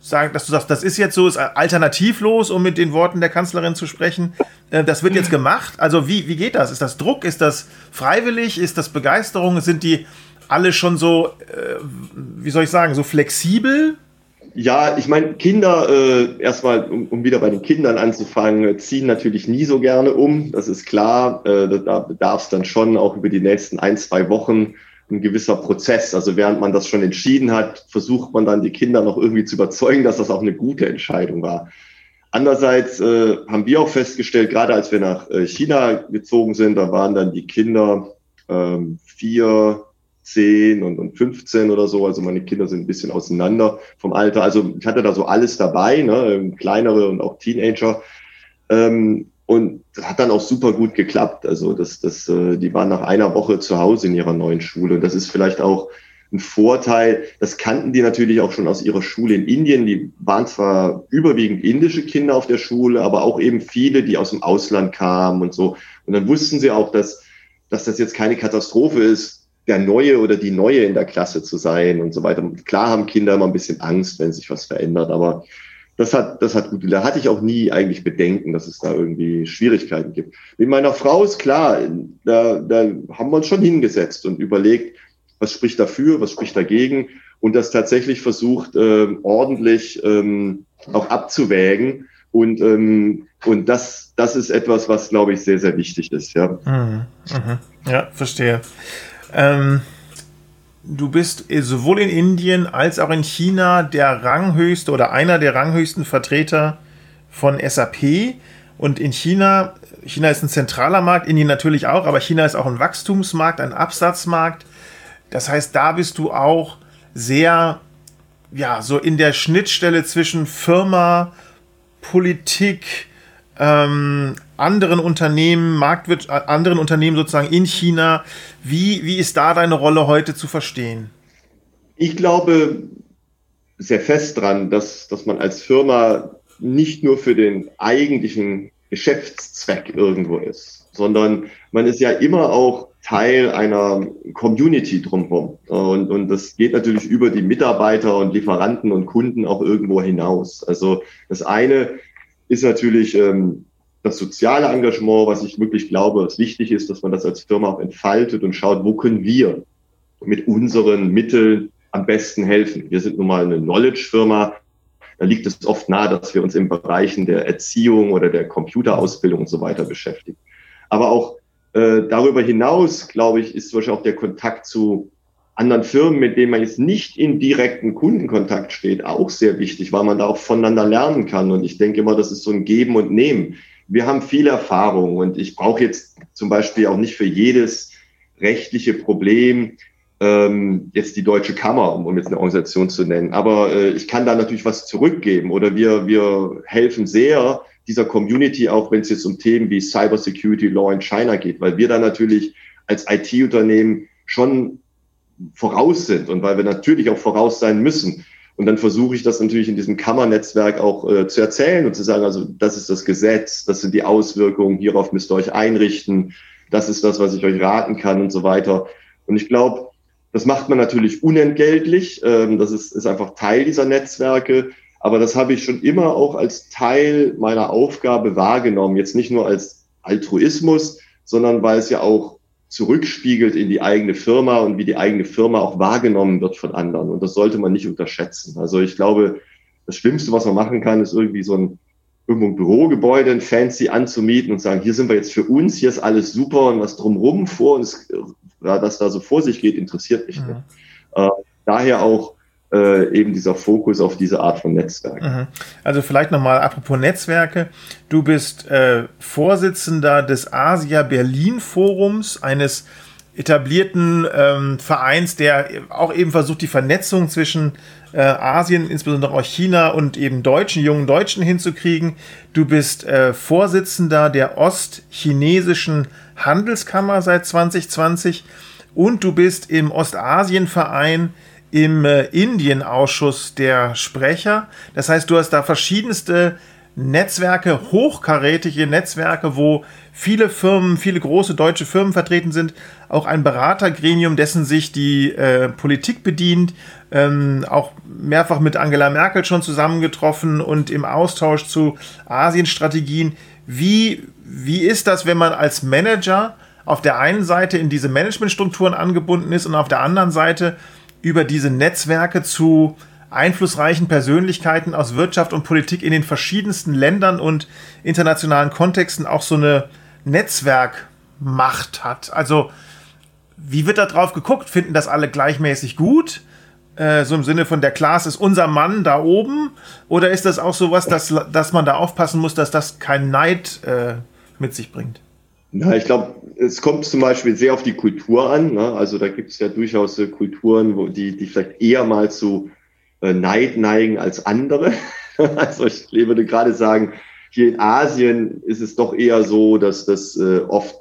sagen, dass du sagst, das ist jetzt so, ist alternativlos, um mit den Worten der Kanzlerin zu sprechen. Äh, das wird jetzt gemacht. Also wie, wie geht das? Ist das Druck? Ist das freiwillig? Ist das Begeisterung? Sind die alle schon so, äh, wie soll ich sagen, so flexibel? Ja, ich meine, Kinder, äh, erstmal, um, um wieder bei den Kindern anzufangen, ziehen natürlich nie so gerne um. Das ist klar. Äh, da bedarf es dann schon auch über die nächsten ein, zwei Wochen ein gewisser Prozess. Also während man das schon entschieden hat, versucht man dann die Kinder noch irgendwie zu überzeugen, dass das auch eine gute Entscheidung war. Andererseits äh, haben wir auch festgestellt, gerade als wir nach äh, China gezogen sind, da waren dann die Kinder ähm, vier, zehn und, und 15 oder so. Also meine Kinder sind ein bisschen auseinander vom Alter. Also ich hatte da so alles dabei, ne? kleinere und auch Teenager. Ähm, und das hat dann auch super gut geklappt. Also das, das, äh, die waren nach einer Woche zu Hause in ihrer neuen Schule. Und das ist vielleicht auch ein Vorteil. Das kannten die natürlich auch schon aus ihrer Schule in Indien. Die waren zwar überwiegend indische Kinder auf der Schule, aber auch eben viele, die aus dem Ausland kamen und so. Und dann wussten sie auch, dass, dass das jetzt keine Katastrophe ist, der Neue oder die Neue in der Klasse zu sein und so weiter. Klar haben Kinder immer ein bisschen Angst, wenn sich was verändert, aber das hat, das hat gut, da hatte ich auch nie eigentlich Bedenken, dass es da irgendwie Schwierigkeiten gibt. Mit meiner Frau ist klar, da, da haben wir uns schon hingesetzt und überlegt, was spricht dafür, was spricht dagegen und das tatsächlich versucht, äh, ordentlich ähm, auch abzuwägen. Und, ähm, und das, das ist etwas, was, glaube ich, sehr, sehr wichtig ist. Ja, mhm, mhm. ja verstehe. Ähm du bist sowohl in Indien als auch in China der ranghöchste oder einer der ranghöchsten Vertreter von SAP. Und in China, China ist ein zentraler Markt, Indien natürlich auch, aber China ist auch ein Wachstumsmarkt, ein Absatzmarkt. Das heißt, da bist du auch sehr, ja, so in der Schnittstelle zwischen Firma, Politik, ähm, anderen Unternehmen, Marktwirt, äh, anderen Unternehmen sozusagen in China. Wie, wie ist da deine Rolle heute zu verstehen? Ich glaube sehr fest dran, dass, dass man als Firma nicht nur für den eigentlichen Geschäftszweck irgendwo ist, sondern man ist ja immer auch Teil einer Community drumherum. Und, und das geht natürlich über die Mitarbeiter und Lieferanten und Kunden auch irgendwo hinaus. Also das eine ist natürlich ähm, das soziale Engagement, was ich wirklich glaube, was wichtig ist, dass man das als Firma auch entfaltet und schaut, wo können wir mit unseren Mitteln am besten helfen. Wir sind nun mal eine Knowledge-Firma. Da liegt es oft nahe, dass wir uns in Bereichen der Erziehung oder der Computerausbildung und so weiter beschäftigen. Aber auch äh, darüber hinaus, glaube ich, ist zum Beispiel auch der Kontakt zu anderen Firmen, mit denen man jetzt nicht in direkten Kundenkontakt steht, auch sehr wichtig, weil man da auch voneinander lernen kann. Und ich denke immer, das ist so ein Geben und Nehmen. Wir haben viel Erfahrung und ich brauche jetzt zum Beispiel auch nicht für jedes rechtliche Problem ähm, jetzt die Deutsche Kammer, um, um jetzt eine Organisation zu nennen. Aber äh, ich kann da natürlich was zurückgeben oder wir, wir helfen sehr dieser Community, auch wenn es jetzt um Themen wie Cyber Security Law in China geht, weil wir da natürlich als IT-Unternehmen schon voraus sind und weil wir natürlich auch voraus sein müssen. Und dann versuche ich das natürlich in diesem Kammernetzwerk auch äh, zu erzählen und zu sagen, also das ist das Gesetz, das sind die Auswirkungen, hierauf müsst ihr euch einrichten, das ist das, was ich euch raten kann und so weiter. Und ich glaube, das macht man natürlich unentgeltlich. Ähm, das ist, ist einfach Teil dieser Netzwerke. Aber das habe ich schon immer auch als Teil meiner Aufgabe wahrgenommen. Jetzt nicht nur als Altruismus, sondern weil es ja auch zurückspiegelt in die eigene Firma und wie die eigene Firma auch wahrgenommen wird von anderen. Und das sollte man nicht unterschätzen. Also ich glaube, das Schlimmste, was man machen kann, ist irgendwie so ein irgendwo ein Bürogebäude, ein Fancy anzumieten und sagen, hier sind wir jetzt für uns, hier ist alles super und was drumrum vor uns ja, was da so vor sich geht, interessiert mich mhm. nicht. Äh, daher auch äh, eben dieser Fokus auf diese Art von Netzwerken. Mhm. Also vielleicht nochmal apropos Netzwerke. Du bist äh, Vorsitzender des Asia Berlin Forums, eines etablierten ähm, Vereins, der auch eben versucht, die Vernetzung zwischen äh, Asien, insbesondere auch China und eben Deutschen, jungen Deutschen hinzukriegen. Du bist äh, Vorsitzender der Ostchinesischen Handelskammer seit 2020 und du bist im Ostasienverein im äh, Indienausschuss der Sprecher. Das heißt, du hast da verschiedenste Netzwerke, hochkarätige Netzwerke, wo viele Firmen, viele große deutsche Firmen vertreten sind, auch ein Beratergremium, dessen sich die äh, Politik bedient, ähm, auch mehrfach mit Angela Merkel schon zusammengetroffen und im Austausch zu Asienstrategien. Wie, wie ist das, wenn man als Manager auf der einen Seite in diese Managementstrukturen angebunden ist und auf der anderen Seite über diese Netzwerke zu einflussreichen Persönlichkeiten aus Wirtschaft und Politik in den verschiedensten Ländern und internationalen Kontexten auch so eine Netzwerkmacht hat. Also, wie wird da drauf geguckt? Finden das alle gleichmäßig gut? Äh, so im Sinne von der Klaas ist unser Mann da oben? Oder ist das auch sowas, dass, dass man da aufpassen muss, dass das kein Neid äh, mit sich bringt? Na, ich glaube, es kommt zum Beispiel sehr auf die Kultur an. Ne? Also da gibt es ja durchaus äh, Kulturen, wo die, die vielleicht eher mal zu äh, Neid neigen als andere. <laughs> also ich würde gerade sagen, hier in Asien ist es doch eher so, dass das äh, oft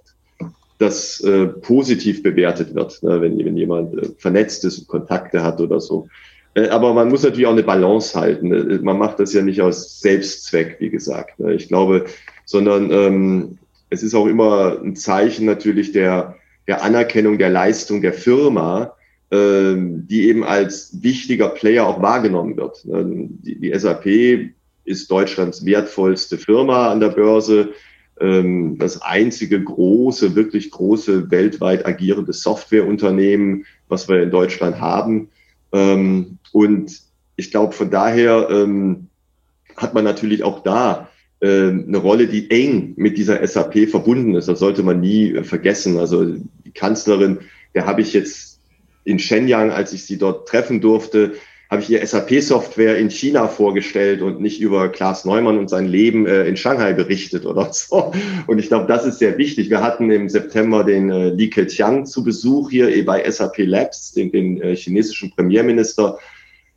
das äh, positiv bewertet wird, ne, wenn, wenn jemand äh, vernetzt ist und Kontakte hat oder so. Äh, aber man muss natürlich auch eine Balance halten. Äh, man macht das ja nicht aus Selbstzweck, wie gesagt. Ne. Ich glaube, sondern ähm, es ist auch immer ein Zeichen natürlich der, der Anerkennung der Leistung der Firma, ähm, die eben als wichtiger Player auch wahrgenommen wird. Ne. Die, die SAP ist Deutschlands wertvollste Firma an der Börse ähm, das einzige große, wirklich große weltweit agierende Softwareunternehmen, was wir in Deutschland haben. Ähm, und ich glaube, von daher ähm, hat man natürlich auch da eine Rolle, die eng mit dieser SAP verbunden ist. Das sollte man nie vergessen. Also die Kanzlerin, der habe ich jetzt in Shenyang, als ich sie dort treffen durfte, habe ich ihr SAP-Software in China vorgestellt und nicht über Klaas Neumann und sein Leben äh, in Shanghai berichtet oder <laughs> so. Und ich glaube, das ist sehr wichtig. Wir hatten im September den äh, Li Keqiang zu Besuch hier eh bei SAP Labs, den, den äh, chinesischen Premierminister.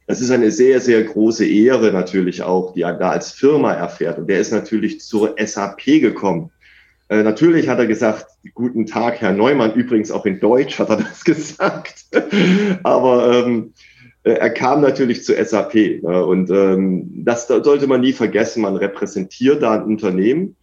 Das ist eine sehr, sehr große Ehre natürlich auch, die er da als Firma erfährt. Und der ist natürlich zur SAP gekommen. Äh, natürlich hat er gesagt, guten Tag, Herr Neumann. Übrigens auch in Deutsch hat er <laughs> das gesagt. Aber ähm, äh, er kam natürlich zu SAP. Ne? Und ähm, das sollte man nie vergessen. Man repräsentiert da ein Unternehmen.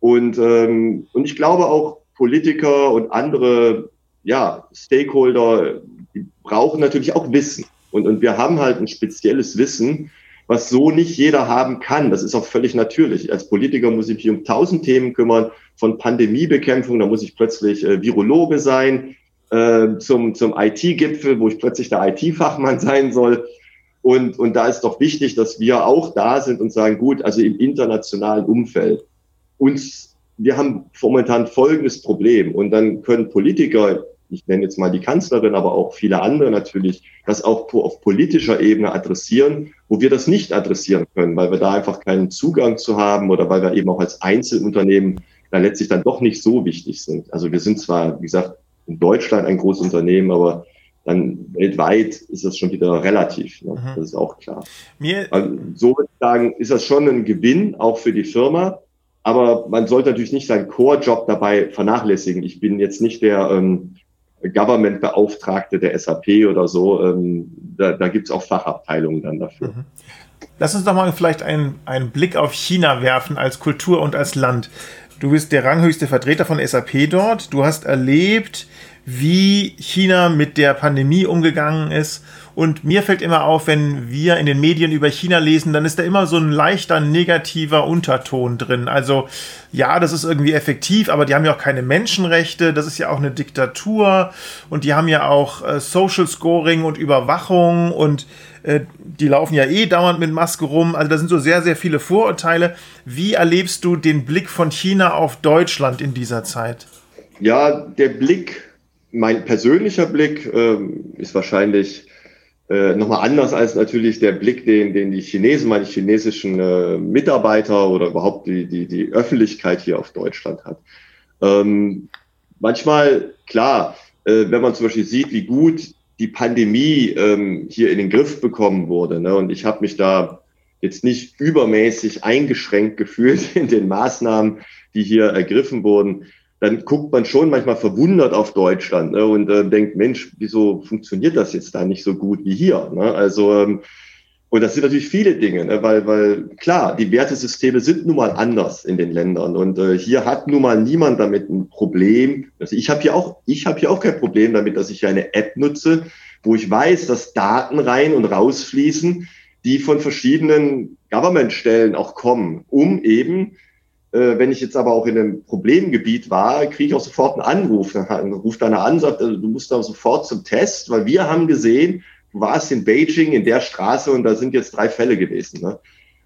Und, ähm, und ich glaube auch Politiker und andere ja, Stakeholder, die brauchen natürlich auch Wissen. Und, und wir haben halt ein spezielles Wissen, was so nicht jeder haben kann. Das ist auch völlig natürlich. Als Politiker muss ich mich um tausend Themen kümmern, von Pandemiebekämpfung, da muss ich plötzlich äh, Virologe sein, äh, zum, zum IT-Gipfel, wo ich plötzlich der IT-Fachmann <laughs> sein soll. Und, und da ist doch wichtig, dass wir auch da sind und sagen, gut, also im internationalen Umfeld, uns, wir haben momentan folgendes Problem. Und dann können Politiker, ich nenne jetzt mal die Kanzlerin, aber auch viele andere natürlich, das auch auf politischer Ebene adressieren, wo wir das nicht adressieren können, weil wir da einfach keinen Zugang zu haben oder weil wir eben auch als Einzelunternehmen da letztlich dann doch nicht so wichtig sind. Also wir sind zwar, wie gesagt, in Deutschland ein großes Unternehmen, aber dann weltweit ist das schon wieder relativ. Ne? Mhm. Das ist auch klar. Mir also, so würde ich sagen, ist das schon ein Gewinn, auch für die Firma. Aber man sollte natürlich nicht seinen Core-Job dabei vernachlässigen. Ich bin jetzt nicht der ähm, Government-Beauftragte der SAP oder so. Ähm, da da gibt es auch Fachabteilungen dann dafür. Mhm. Lass uns doch mal vielleicht einen, einen Blick auf China werfen als Kultur und als Land. Du bist der ranghöchste Vertreter von SAP dort. Du hast erlebt, wie China mit der Pandemie umgegangen ist. Und mir fällt immer auf, wenn wir in den Medien über China lesen, dann ist da immer so ein leichter negativer Unterton drin. Also ja, das ist irgendwie effektiv, aber die haben ja auch keine Menschenrechte, das ist ja auch eine Diktatur und die haben ja auch äh, Social Scoring und Überwachung und äh, die laufen ja eh dauernd mit Maske rum. Also da sind so sehr, sehr viele Vorurteile. Wie erlebst du den Blick von China auf Deutschland in dieser Zeit? Ja, der Blick, mein persönlicher Blick ähm, ist wahrscheinlich äh, nochmal anders als natürlich der Blick, den, den die Chinesen, meine chinesischen äh, Mitarbeiter oder überhaupt die, die, die Öffentlichkeit hier auf Deutschland hat. Ähm, manchmal, klar, äh, wenn man zum Beispiel sieht, wie gut die Pandemie ähm, hier in den Griff bekommen wurde. Ne? Und ich habe mich da jetzt nicht übermäßig eingeschränkt gefühlt <laughs> in den Maßnahmen, die hier ergriffen wurden. Dann guckt man schon manchmal verwundert auf Deutschland ne? und äh, denkt, Mensch, wieso funktioniert das jetzt da nicht so gut wie hier? Ne? Also ähm, und das sind natürlich viele Dinge, ne? weil, weil klar, die Wertesysteme sind nun mal anders in den Ländern. Und äh, hier hat nun mal niemand damit ein Problem. Also ich habe hier auch, ich habe hier auch kein Problem damit, dass ich eine App nutze, wo ich weiß, dass Daten rein und rausfließen, die von verschiedenen Government-Stellen auch kommen, um eben, äh, wenn ich jetzt aber auch in einem Problemgebiet war, kriege ich auch sofort einen Anruf. Dann ruft einer an, sagt, also, du musst da sofort zum Test, weil wir haben gesehen, du warst in Beijing in der Straße und da sind jetzt drei Fälle gewesen. Ne?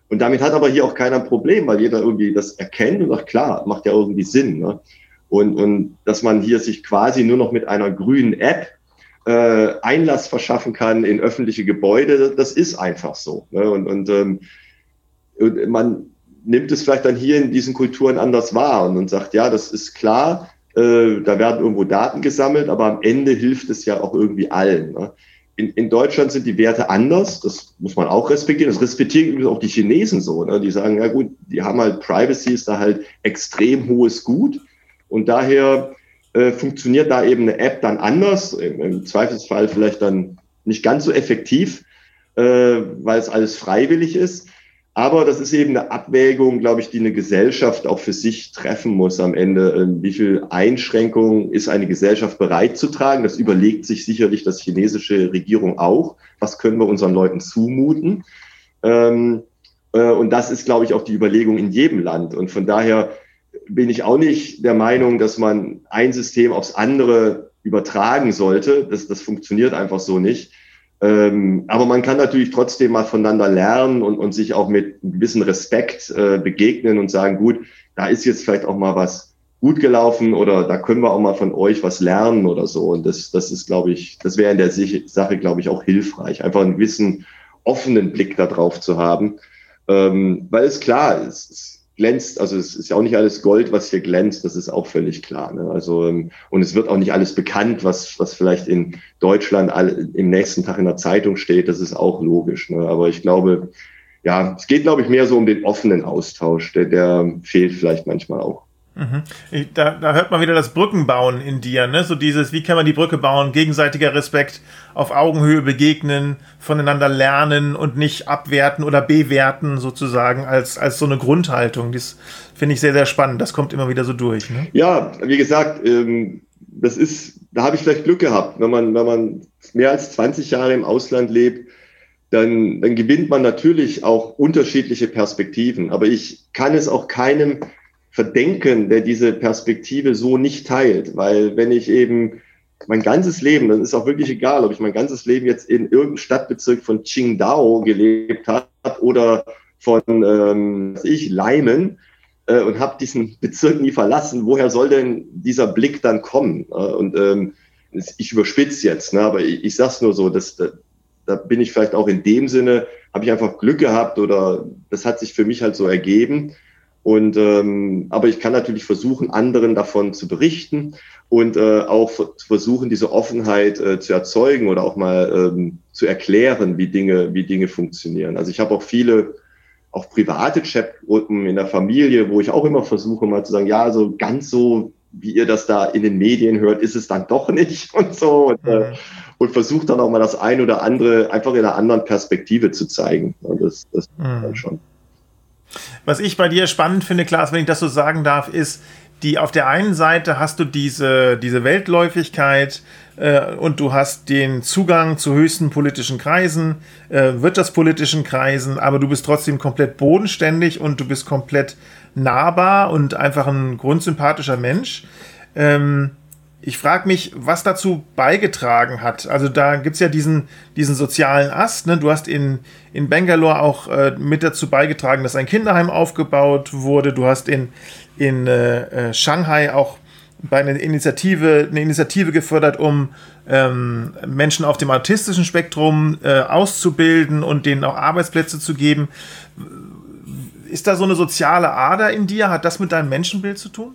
Und damit hat aber hier auch keiner ein Problem, weil jeder irgendwie das erkennt und sagt, klar, macht ja irgendwie Sinn. Ne? Und, und dass man hier sich quasi nur noch mit einer grünen App äh, Einlass verschaffen kann in öffentliche Gebäude, das ist einfach so. Ne? Und, und, ähm, und man nimmt es vielleicht dann hier in diesen Kulturen anders wahr und, und sagt, ja, das ist klar, äh, da werden irgendwo Daten gesammelt, aber am Ende hilft es ja auch irgendwie allen. Ne? in, in Deutschland sind die Werte anders, das muss man auch respektieren. Das respektieren übrigens auch die Chinesen so. Ne? Die sagen, ja gut, die haben halt Privacy ist da halt extrem hohes Gut. Und daher äh, funktioniert da eben eine App dann anders, im, im Zweifelsfall vielleicht dann nicht ganz so effektiv, äh, weil es alles freiwillig ist. Aber das ist eben eine Abwägung, glaube ich, die eine Gesellschaft auch für sich treffen muss am Ende. Ähm, wie viel Einschränkungen ist eine Gesellschaft bereit zu tragen? Das überlegt sich sicherlich das chinesische Regierung auch. Was können wir unseren Leuten zumuten? Ähm, äh, und das ist, glaube ich, auch die Überlegung in jedem Land. Und von daher bin ich auch nicht der Meinung, dass man ein System aufs andere übertragen sollte. Das, das funktioniert einfach so nicht. Ähm, aber man kann natürlich trotzdem mal voneinander lernen und, und sich auch mit einem gewissen Respekt äh, begegnen und sagen, gut, da ist jetzt vielleicht auch mal was gut gelaufen oder da können wir auch mal von euch was lernen oder so. Und das, das ist, glaube ich, das wäre in der Sache, glaube ich, auch hilfreich, einfach einen gewissen offenen Blick darauf zu haben. Ähm, weil es klar ist, glänzt, also es ist ja auch nicht alles Gold, was hier glänzt, das ist auch völlig klar. Ne? Also ähm, und es wird auch nicht alles bekannt, was was vielleicht in Deutschland all, im nächsten Tag in der Zeitung steht, das ist auch logisch. Ne? Aber ich glaube, ja, es geht, glaube ich, mehr so um den offenen Austausch, der, der fehlt vielleicht manchmal auch. Mhm. Da, da, hört man wieder das Brückenbauen in dir, ne? So dieses, wie kann man die Brücke bauen, gegenseitiger Respekt, auf Augenhöhe begegnen, voneinander lernen und nicht abwerten oder bewerten sozusagen als, als so eine Grundhaltung. Das finde ich sehr, sehr spannend. Das kommt immer wieder so durch. Ne? Ja, wie gesagt, ähm, das ist, da habe ich vielleicht Glück gehabt, wenn man, wenn man mehr als 20 Jahre im Ausland lebt, dann, dann gewinnt man natürlich auch unterschiedliche Perspektiven. Aber ich kann es auch keinem verdenken, der diese Perspektive so nicht teilt. Weil wenn ich eben mein ganzes Leben, dann ist auch wirklich egal, ob ich mein ganzes Leben jetzt in irgendeinem Stadtbezirk von Qingdao gelebt habe oder von, ähm, was ich, Leimen äh, und habe diesen Bezirk nie verlassen. Woher soll denn dieser Blick dann kommen? Äh, und ähm, ich überspitze jetzt, ne, aber ich, ich sage nur so, dass, da, da bin ich vielleicht auch in dem Sinne, habe ich einfach Glück gehabt oder das hat sich für mich halt so ergeben. Und ähm, aber ich kann natürlich versuchen, anderen davon zu berichten und äh, auch versuchen, diese Offenheit äh, zu erzeugen oder auch mal ähm, zu erklären, wie Dinge, wie Dinge funktionieren. Also ich habe auch viele auch private Chatgruppen in der Familie, wo ich auch immer versuche, mal zu sagen, ja, also ganz so, wie ihr das da in den Medien hört, ist es dann doch nicht <laughs> und so. Und, äh, mhm. und versuche dann auch mal das ein oder andere einfach in einer anderen Perspektive zu zeigen. Und das, das mhm. schon. Was ich bei dir spannend finde, Klaas, wenn ich das so sagen darf, ist, die auf der einen Seite hast du diese, diese Weltläufigkeit äh, und du hast den Zugang zu höchsten politischen Kreisen, äh, wirtschaftspolitischen Kreisen, aber du bist trotzdem komplett bodenständig und du bist komplett nahbar und einfach ein grundsympathischer Mensch. Ähm, ich frage mich, was dazu beigetragen hat. Also da gibt es ja diesen, diesen sozialen Ast. Ne? Du hast in, in Bangalore auch äh, mit dazu beigetragen, dass ein Kinderheim aufgebaut wurde. Du hast in, in äh, äh Shanghai auch bei einer Initiative, eine Initiative gefördert, um ähm, Menschen auf dem autistischen Spektrum äh, auszubilden und denen auch Arbeitsplätze zu geben. Ist da so eine soziale Ader in dir? Hat das mit deinem Menschenbild zu tun?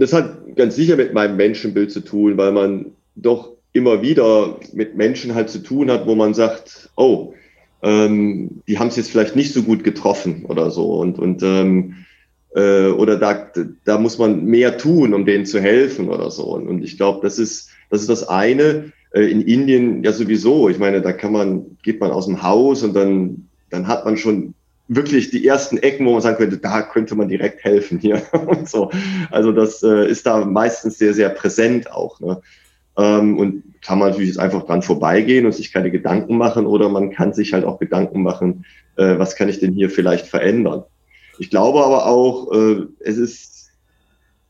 Das hat ganz sicher mit meinem Menschenbild zu tun, weil man doch immer wieder mit Menschen halt zu tun hat, wo man sagt, oh, ähm, die haben es jetzt vielleicht nicht so gut getroffen oder so und und ähm, äh, oder da da muss man mehr tun, um denen zu helfen oder so und, und ich glaube, das ist das ist das eine. Äh, in Indien ja sowieso. Ich meine, da kann man geht man aus dem Haus und dann dann hat man schon wirklich die ersten Ecken, wo man sagen könnte, da könnte man direkt helfen hier <laughs> und so. Also das äh, ist da meistens sehr, sehr präsent auch. Ne? Ähm, und kann man natürlich jetzt einfach dran vorbeigehen und sich keine Gedanken machen oder man kann sich halt auch Gedanken machen, äh, was kann ich denn hier vielleicht verändern. Ich glaube aber auch, äh, es ist,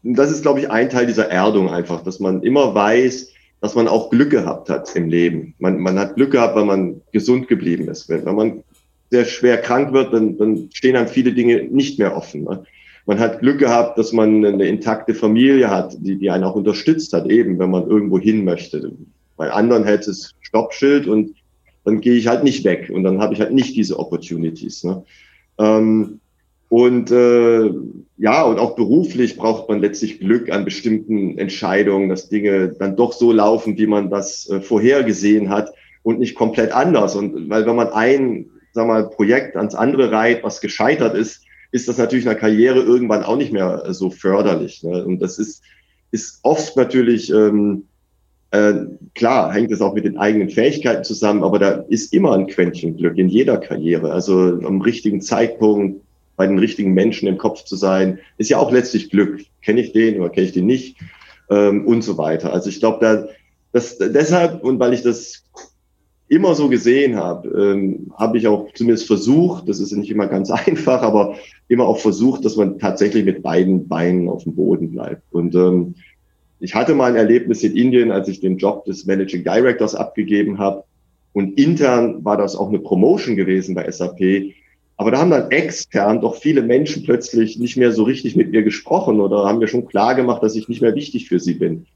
das ist, glaube ich, ein Teil dieser Erdung einfach, dass man immer weiß, dass man auch Glück gehabt hat im Leben. Man, man hat Glück gehabt, weil man gesund geblieben ist. Wenn, wenn man sehr schwer krank wird, dann, dann stehen einem viele Dinge nicht mehr offen. Ne? Man hat Glück gehabt, dass man eine intakte Familie hat, die, die einen auch unterstützt hat, eben, wenn man irgendwo hin möchte. Bei anderen hält es Stoppschild und dann gehe ich halt nicht weg und dann habe ich halt nicht diese Opportunities. Ne? Ähm, und äh, ja, und auch beruflich braucht man letztlich Glück an bestimmten Entscheidungen, dass Dinge dann doch so laufen, wie man das äh, vorhergesehen hat und nicht komplett anders. Und weil wenn man ein sag mal, Projekt ans andere reiht, was gescheitert ist, ist das natürlich in der Karriere irgendwann auch nicht mehr äh, so förderlich. Ne? Und das ist, ist oft natürlich, ähm, äh, klar, hängt es auch mit den eigenen Fähigkeiten zusammen, aber da ist immer ein Quäntchen Glück in jeder Karriere. Also am richtigen Zeitpunkt bei den richtigen Menschen im Kopf zu sein, ist ja auch letztlich Glück. Kenne ich den oder kenne ich den nicht? Ähm, und so weiter. Also ich glaube, da, das, deshalb und weil ich das immer so gesehen habe, ähm, habe ich auch zumindest versucht, das ist nicht immer ganz <laughs> einfach, aber immer auch versucht, dass man tatsächlich mit beiden Beinen auf dem Boden bleibt. Und ähm, ich hatte mal ein Erlebnis in Indien, als ich den Job des Managing Directors abgegeben habe. Und intern war das auch eine Promotion gewesen bei SAP. Aber da haben dann extern doch viele Menschen plötzlich nicht mehr so richtig mit mir gesprochen oder haben mir schon klar gemacht, dass ich nicht mehr wichtig für sie bin.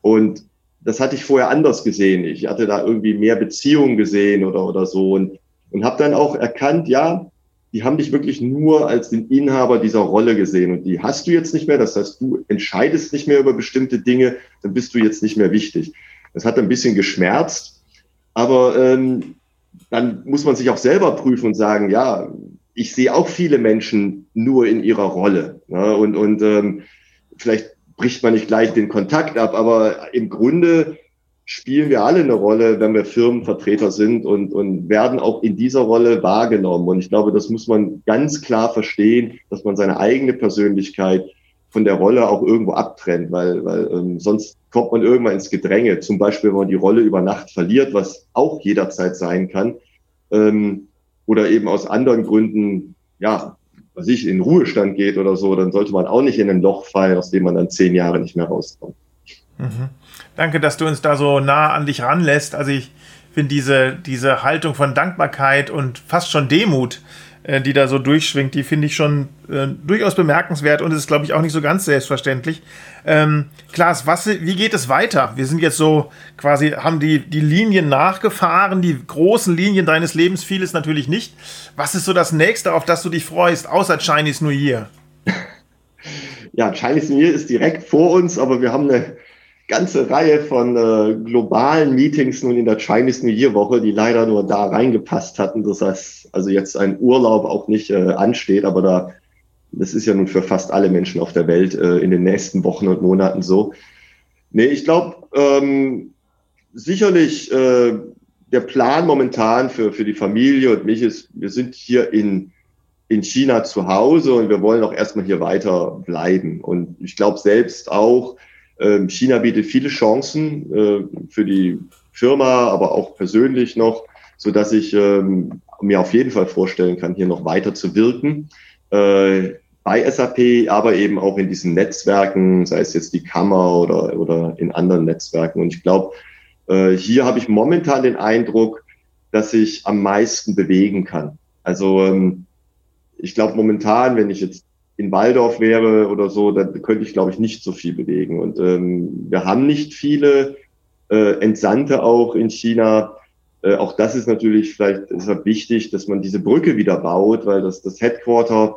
Und das hatte ich vorher anders gesehen. Ich hatte da irgendwie mehr Beziehungen gesehen oder, oder so und, und habe dann auch erkannt, ja, die haben dich wirklich nur als den Inhaber dieser Rolle gesehen und die hast du jetzt nicht mehr. Das heißt, du entscheidest nicht mehr über bestimmte Dinge, dann bist du jetzt nicht mehr wichtig. Das hat ein bisschen geschmerzt, aber ähm, dann muss man sich auch selber prüfen und sagen, ja, ich sehe auch viele Menschen nur in ihrer Rolle. Ne? Und, und ähm, vielleicht bricht man nicht gleich den Kontakt ab, aber im Grunde spielen wir alle eine Rolle, wenn wir Firmenvertreter sind und, und werden auch in dieser Rolle wahrgenommen. Und ich glaube, das muss man ganz klar verstehen, dass man seine eigene Persönlichkeit von der Rolle auch irgendwo abtrennt, weil, weil ähm, sonst kommt man irgendwann ins Gedränge. Zum Beispiel, wenn man die Rolle über Nacht verliert, was auch jederzeit sein kann, ähm, oder eben aus anderen Gründen, ja, was ich in Ruhestand geht oder so, dann sollte man auch nicht in ein Loch fallen, aus dem man dann zehn Jahre nicht mehr rauskommt. Mhm. Danke, dass du uns da so nah an dich ranlässt. Also ich finde diese, diese Haltung von Dankbarkeit und fast schon Demut äh, die da so durchschwingt, die finde ich schon äh, durchaus bemerkenswert und ist, glaube ich, auch nicht so ganz selbstverständlich. Ähm, Klaas, was, wie geht es weiter? Wir sind jetzt so quasi, haben die, die Linien nachgefahren, die großen Linien deines Lebens, vieles natürlich nicht. Was ist so das nächste, auf das du dich freust, außer Chinese New Year? <laughs> Ja, Chinese New Year ist direkt vor uns, aber wir haben eine ganze Reihe von äh, globalen Meetings nun in der Chinese New Year Woche, die leider nur da reingepasst hatten. Das heißt, also jetzt ein Urlaub auch nicht äh, ansteht, aber da, das ist ja nun für fast alle Menschen auf der Welt äh, in den nächsten Wochen und Monaten so. Nee, ich glaube, ähm, sicherlich äh, der Plan momentan für, für die Familie und mich ist, wir sind hier in, in China zu Hause und wir wollen auch erstmal hier weiter bleiben. Und ich glaube selbst auch, China bietet viele Chancen äh, für die Firma, aber auch persönlich noch, so dass ich ähm, mir auf jeden Fall vorstellen kann, hier noch weiter zu wirken. Äh, bei SAP, aber eben auch in diesen Netzwerken, sei es jetzt die Kammer oder, oder in anderen Netzwerken. Und ich glaube, äh, hier habe ich momentan den Eindruck, dass ich am meisten bewegen kann. Also ähm, ich glaube momentan, wenn ich jetzt in Waldorf wäre oder so, dann könnte ich, glaube ich, nicht so viel bewegen. Und ähm, wir haben nicht viele äh, Entsandte auch in China. Äh, auch das ist natürlich vielleicht deshalb wichtig, dass man diese Brücke wieder baut, weil das, das Headquarter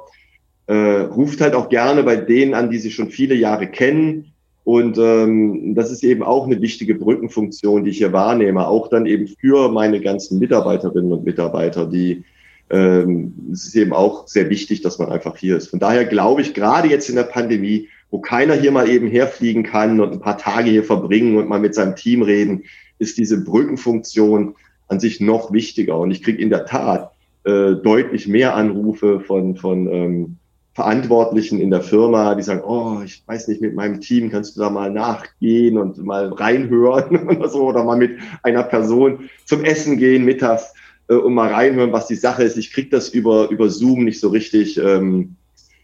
äh, ruft halt auch gerne bei denen an, die sie schon viele Jahre kennen. Und ähm, das ist eben auch eine wichtige Brückenfunktion, die ich hier wahrnehme, auch dann eben für meine ganzen Mitarbeiterinnen und Mitarbeiter, die ähm, es ist eben auch sehr wichtig, dass man einfach hier ist. Von daher glaube ich, gerade jetzt in der Pandemie, wo keiner hier mal eben herfliegen kann und ein paar Tage hier verbringen und mal mit seinem Team reden, ist diese Brückenfunktion an sich noch wichtiger. Und ich kriege in der Tat äh, deutlich mehr Anrufe von, von ähm, Verantwortlichen in der Firma, die sagen, oh, ich weiß nicht, mit meinem Team kannst du da mal nachgehen und mal reinhören <laughs> oder so, oder mal mit einer Person zum Essen gehen mittags äh, und mal reinhören, was die Sache ist. Ich kriege das über, über Zoom nicht so richtig ähm,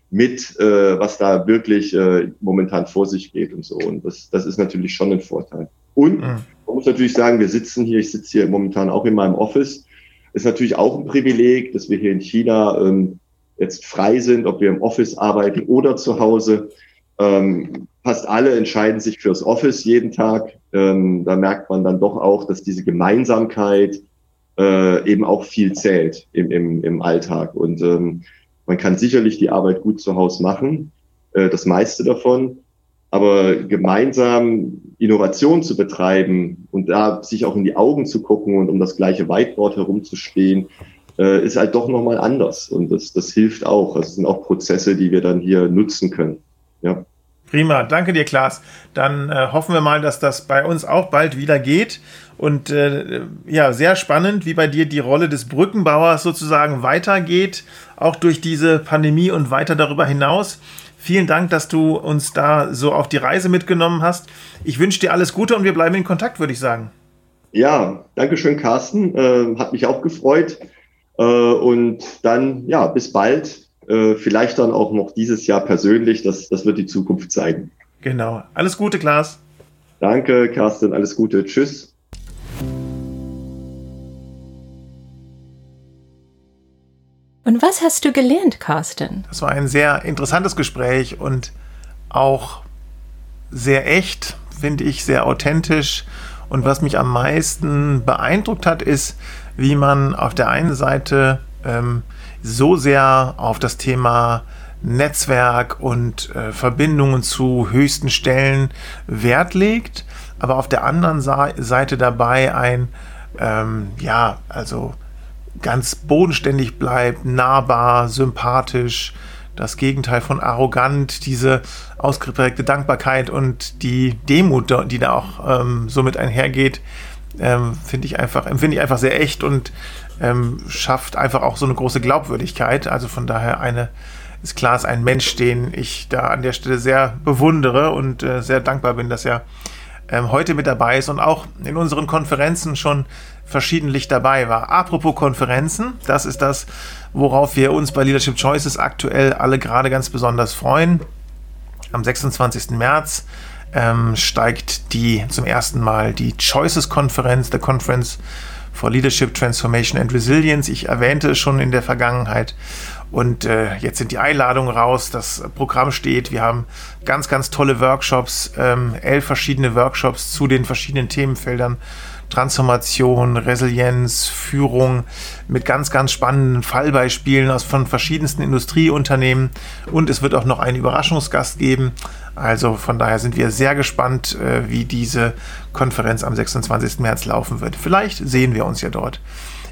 mit, äh, was da wirklich äh, momentan vor sich geht und so. Und das, das ist natürlich schon ein Vorteil. Und mhm. man muss natürlich sagen, wir sitzen hier, ich sitze hier momentan auch in meinem Office. Ist natürlich auch ein Privileg, dass wir hier in China ähm, jetzt frei sind, ob wir im Office arbeiten oder zu Hause. Ähm, fast alle entscheiden sich fürs Office jeden Tag. Ähm, da merkt man dann doch auch, dass diese Gemeinsamkeit, äh, eben auch viel zählt im, im, im Alltag. Und ähm, man kann sicherlich die Arbeit gut zu Hause machen, äh, das meiste davon. Aber gemeinsam Innovation zu betreiben und da sich auch in die Augen zu gucken und um das gleiche Whiteboard herumzustehen, äh, ist halt doch nochmal anders. Und das, das hilft auch. Das sind auch Prozesse, die wir dann hier nutzen können. Ja. Prima, danke dir, Klaas. Dann äh, hoffen wir mal, dass das bei uns auch bald wieder geht. Und äh, ja, sehr spannend, wie bei dir die Rolle des Brückenbauers sozusagen weitergeht, auch durch diese Pandemie und weiter darüber hinaus. Vielen Dank, dass du uns da so auf die Reise mitgenommen hast. Ich wünsche dir alles Gute und wir bleiben in Kontakt, würde ich sagen. Ja, danke schön, Carsten. Äh, hat mich auch gefreut. Äh, und dann, ja, bis bald. Äh, vielleicht dann auch noch dieses Jahr persönlich. Das, das wird die Zukunft zeigen. Genau. Alles Gute, Klaas. Danke, Carsten. Alles Gute. Tschüss. Und was hast du gelernt, Carsten? Das war ein sehr interessantes Gespräch und auch sehr echt, finde ich, sehr authentisch. Und was mich am meisten beeindruckt hat, ist, wie man auf der einen Seite ähm, so sehr auf das Thema Netzwerk und äh, Verbindungen zu höchsten Stellen Wert legt, aber auf der anderen Seite dabei ein, ähm, ja, also ganz bodenständig bleibt, nahbar, sympathisch, das Gegenteil von arrogant, diese ausgeprägte Dankbarkeit und die Demut, die da auch ähm, so mit einhergeht, ähm, finde ich einfach, empfinde ich einfach sehr echt und ähm, schafft einfach auch so eine große Glaubwürdigkeit. Also von daher eine, ist klar, ist ein Mensch, den ich da an der Stelle sehr bewundere und äh, sehr dankbar bin, dass er ähm, heute mit dabei ist und auch in unseren Konferenzen schon verschiedentlich dabei war. Apropos Konferenzen, das ist das, worauf wir uns bei Leadership Choices aktuell alle gerade ganz besonders freuen. Am 26. März ähm, steigt die zum ersten Mal die Choices-Konferenz, der Conference for Leadership, Transformation and Resilience. Ich erwähnte es schon in der Vergangenheit. Und äh, jetzt sind die Einladungen raus, das Programm steht. Wir haben ganz, ganz tolle Workshops, ähm, elf verschiedene Workshops zu den verschiedenen Themenfeldern Transformation, Resilienz, Führung mit ganz, ganz spannenden Fallbeispielen aus von verschiedensten Industrieunternehmen und es wird auch noch einen Überraschungsgast geben. Also von daher sind wir sehr gespannt, äh, wie diese Konferenz am 26. März laufen wird. Vielleicht sehen wir uns ja dort.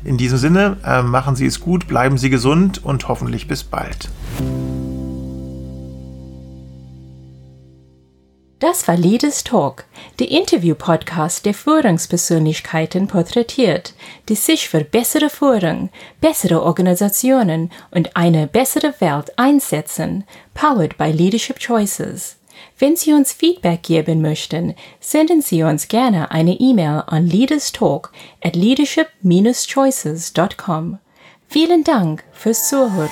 In diesem Sinne, äh, machen Sie es gut, bleiben Sie gesund und hoffentlich bis bald. Das war Leaders Talk, der Interview-Podcast, der Führungspersönlichkeiten porträtiert, die sich für bessere Führung, bessere Organisationen und eine bessere Welt einsetzen, powered by Leadership Choices. Wenn Sie uns Feedback geben möchten, senden Sie uns gerne eine E-Mail an leaderstalk at leadership-choices.com. Vielen Dank fürs Zuhören.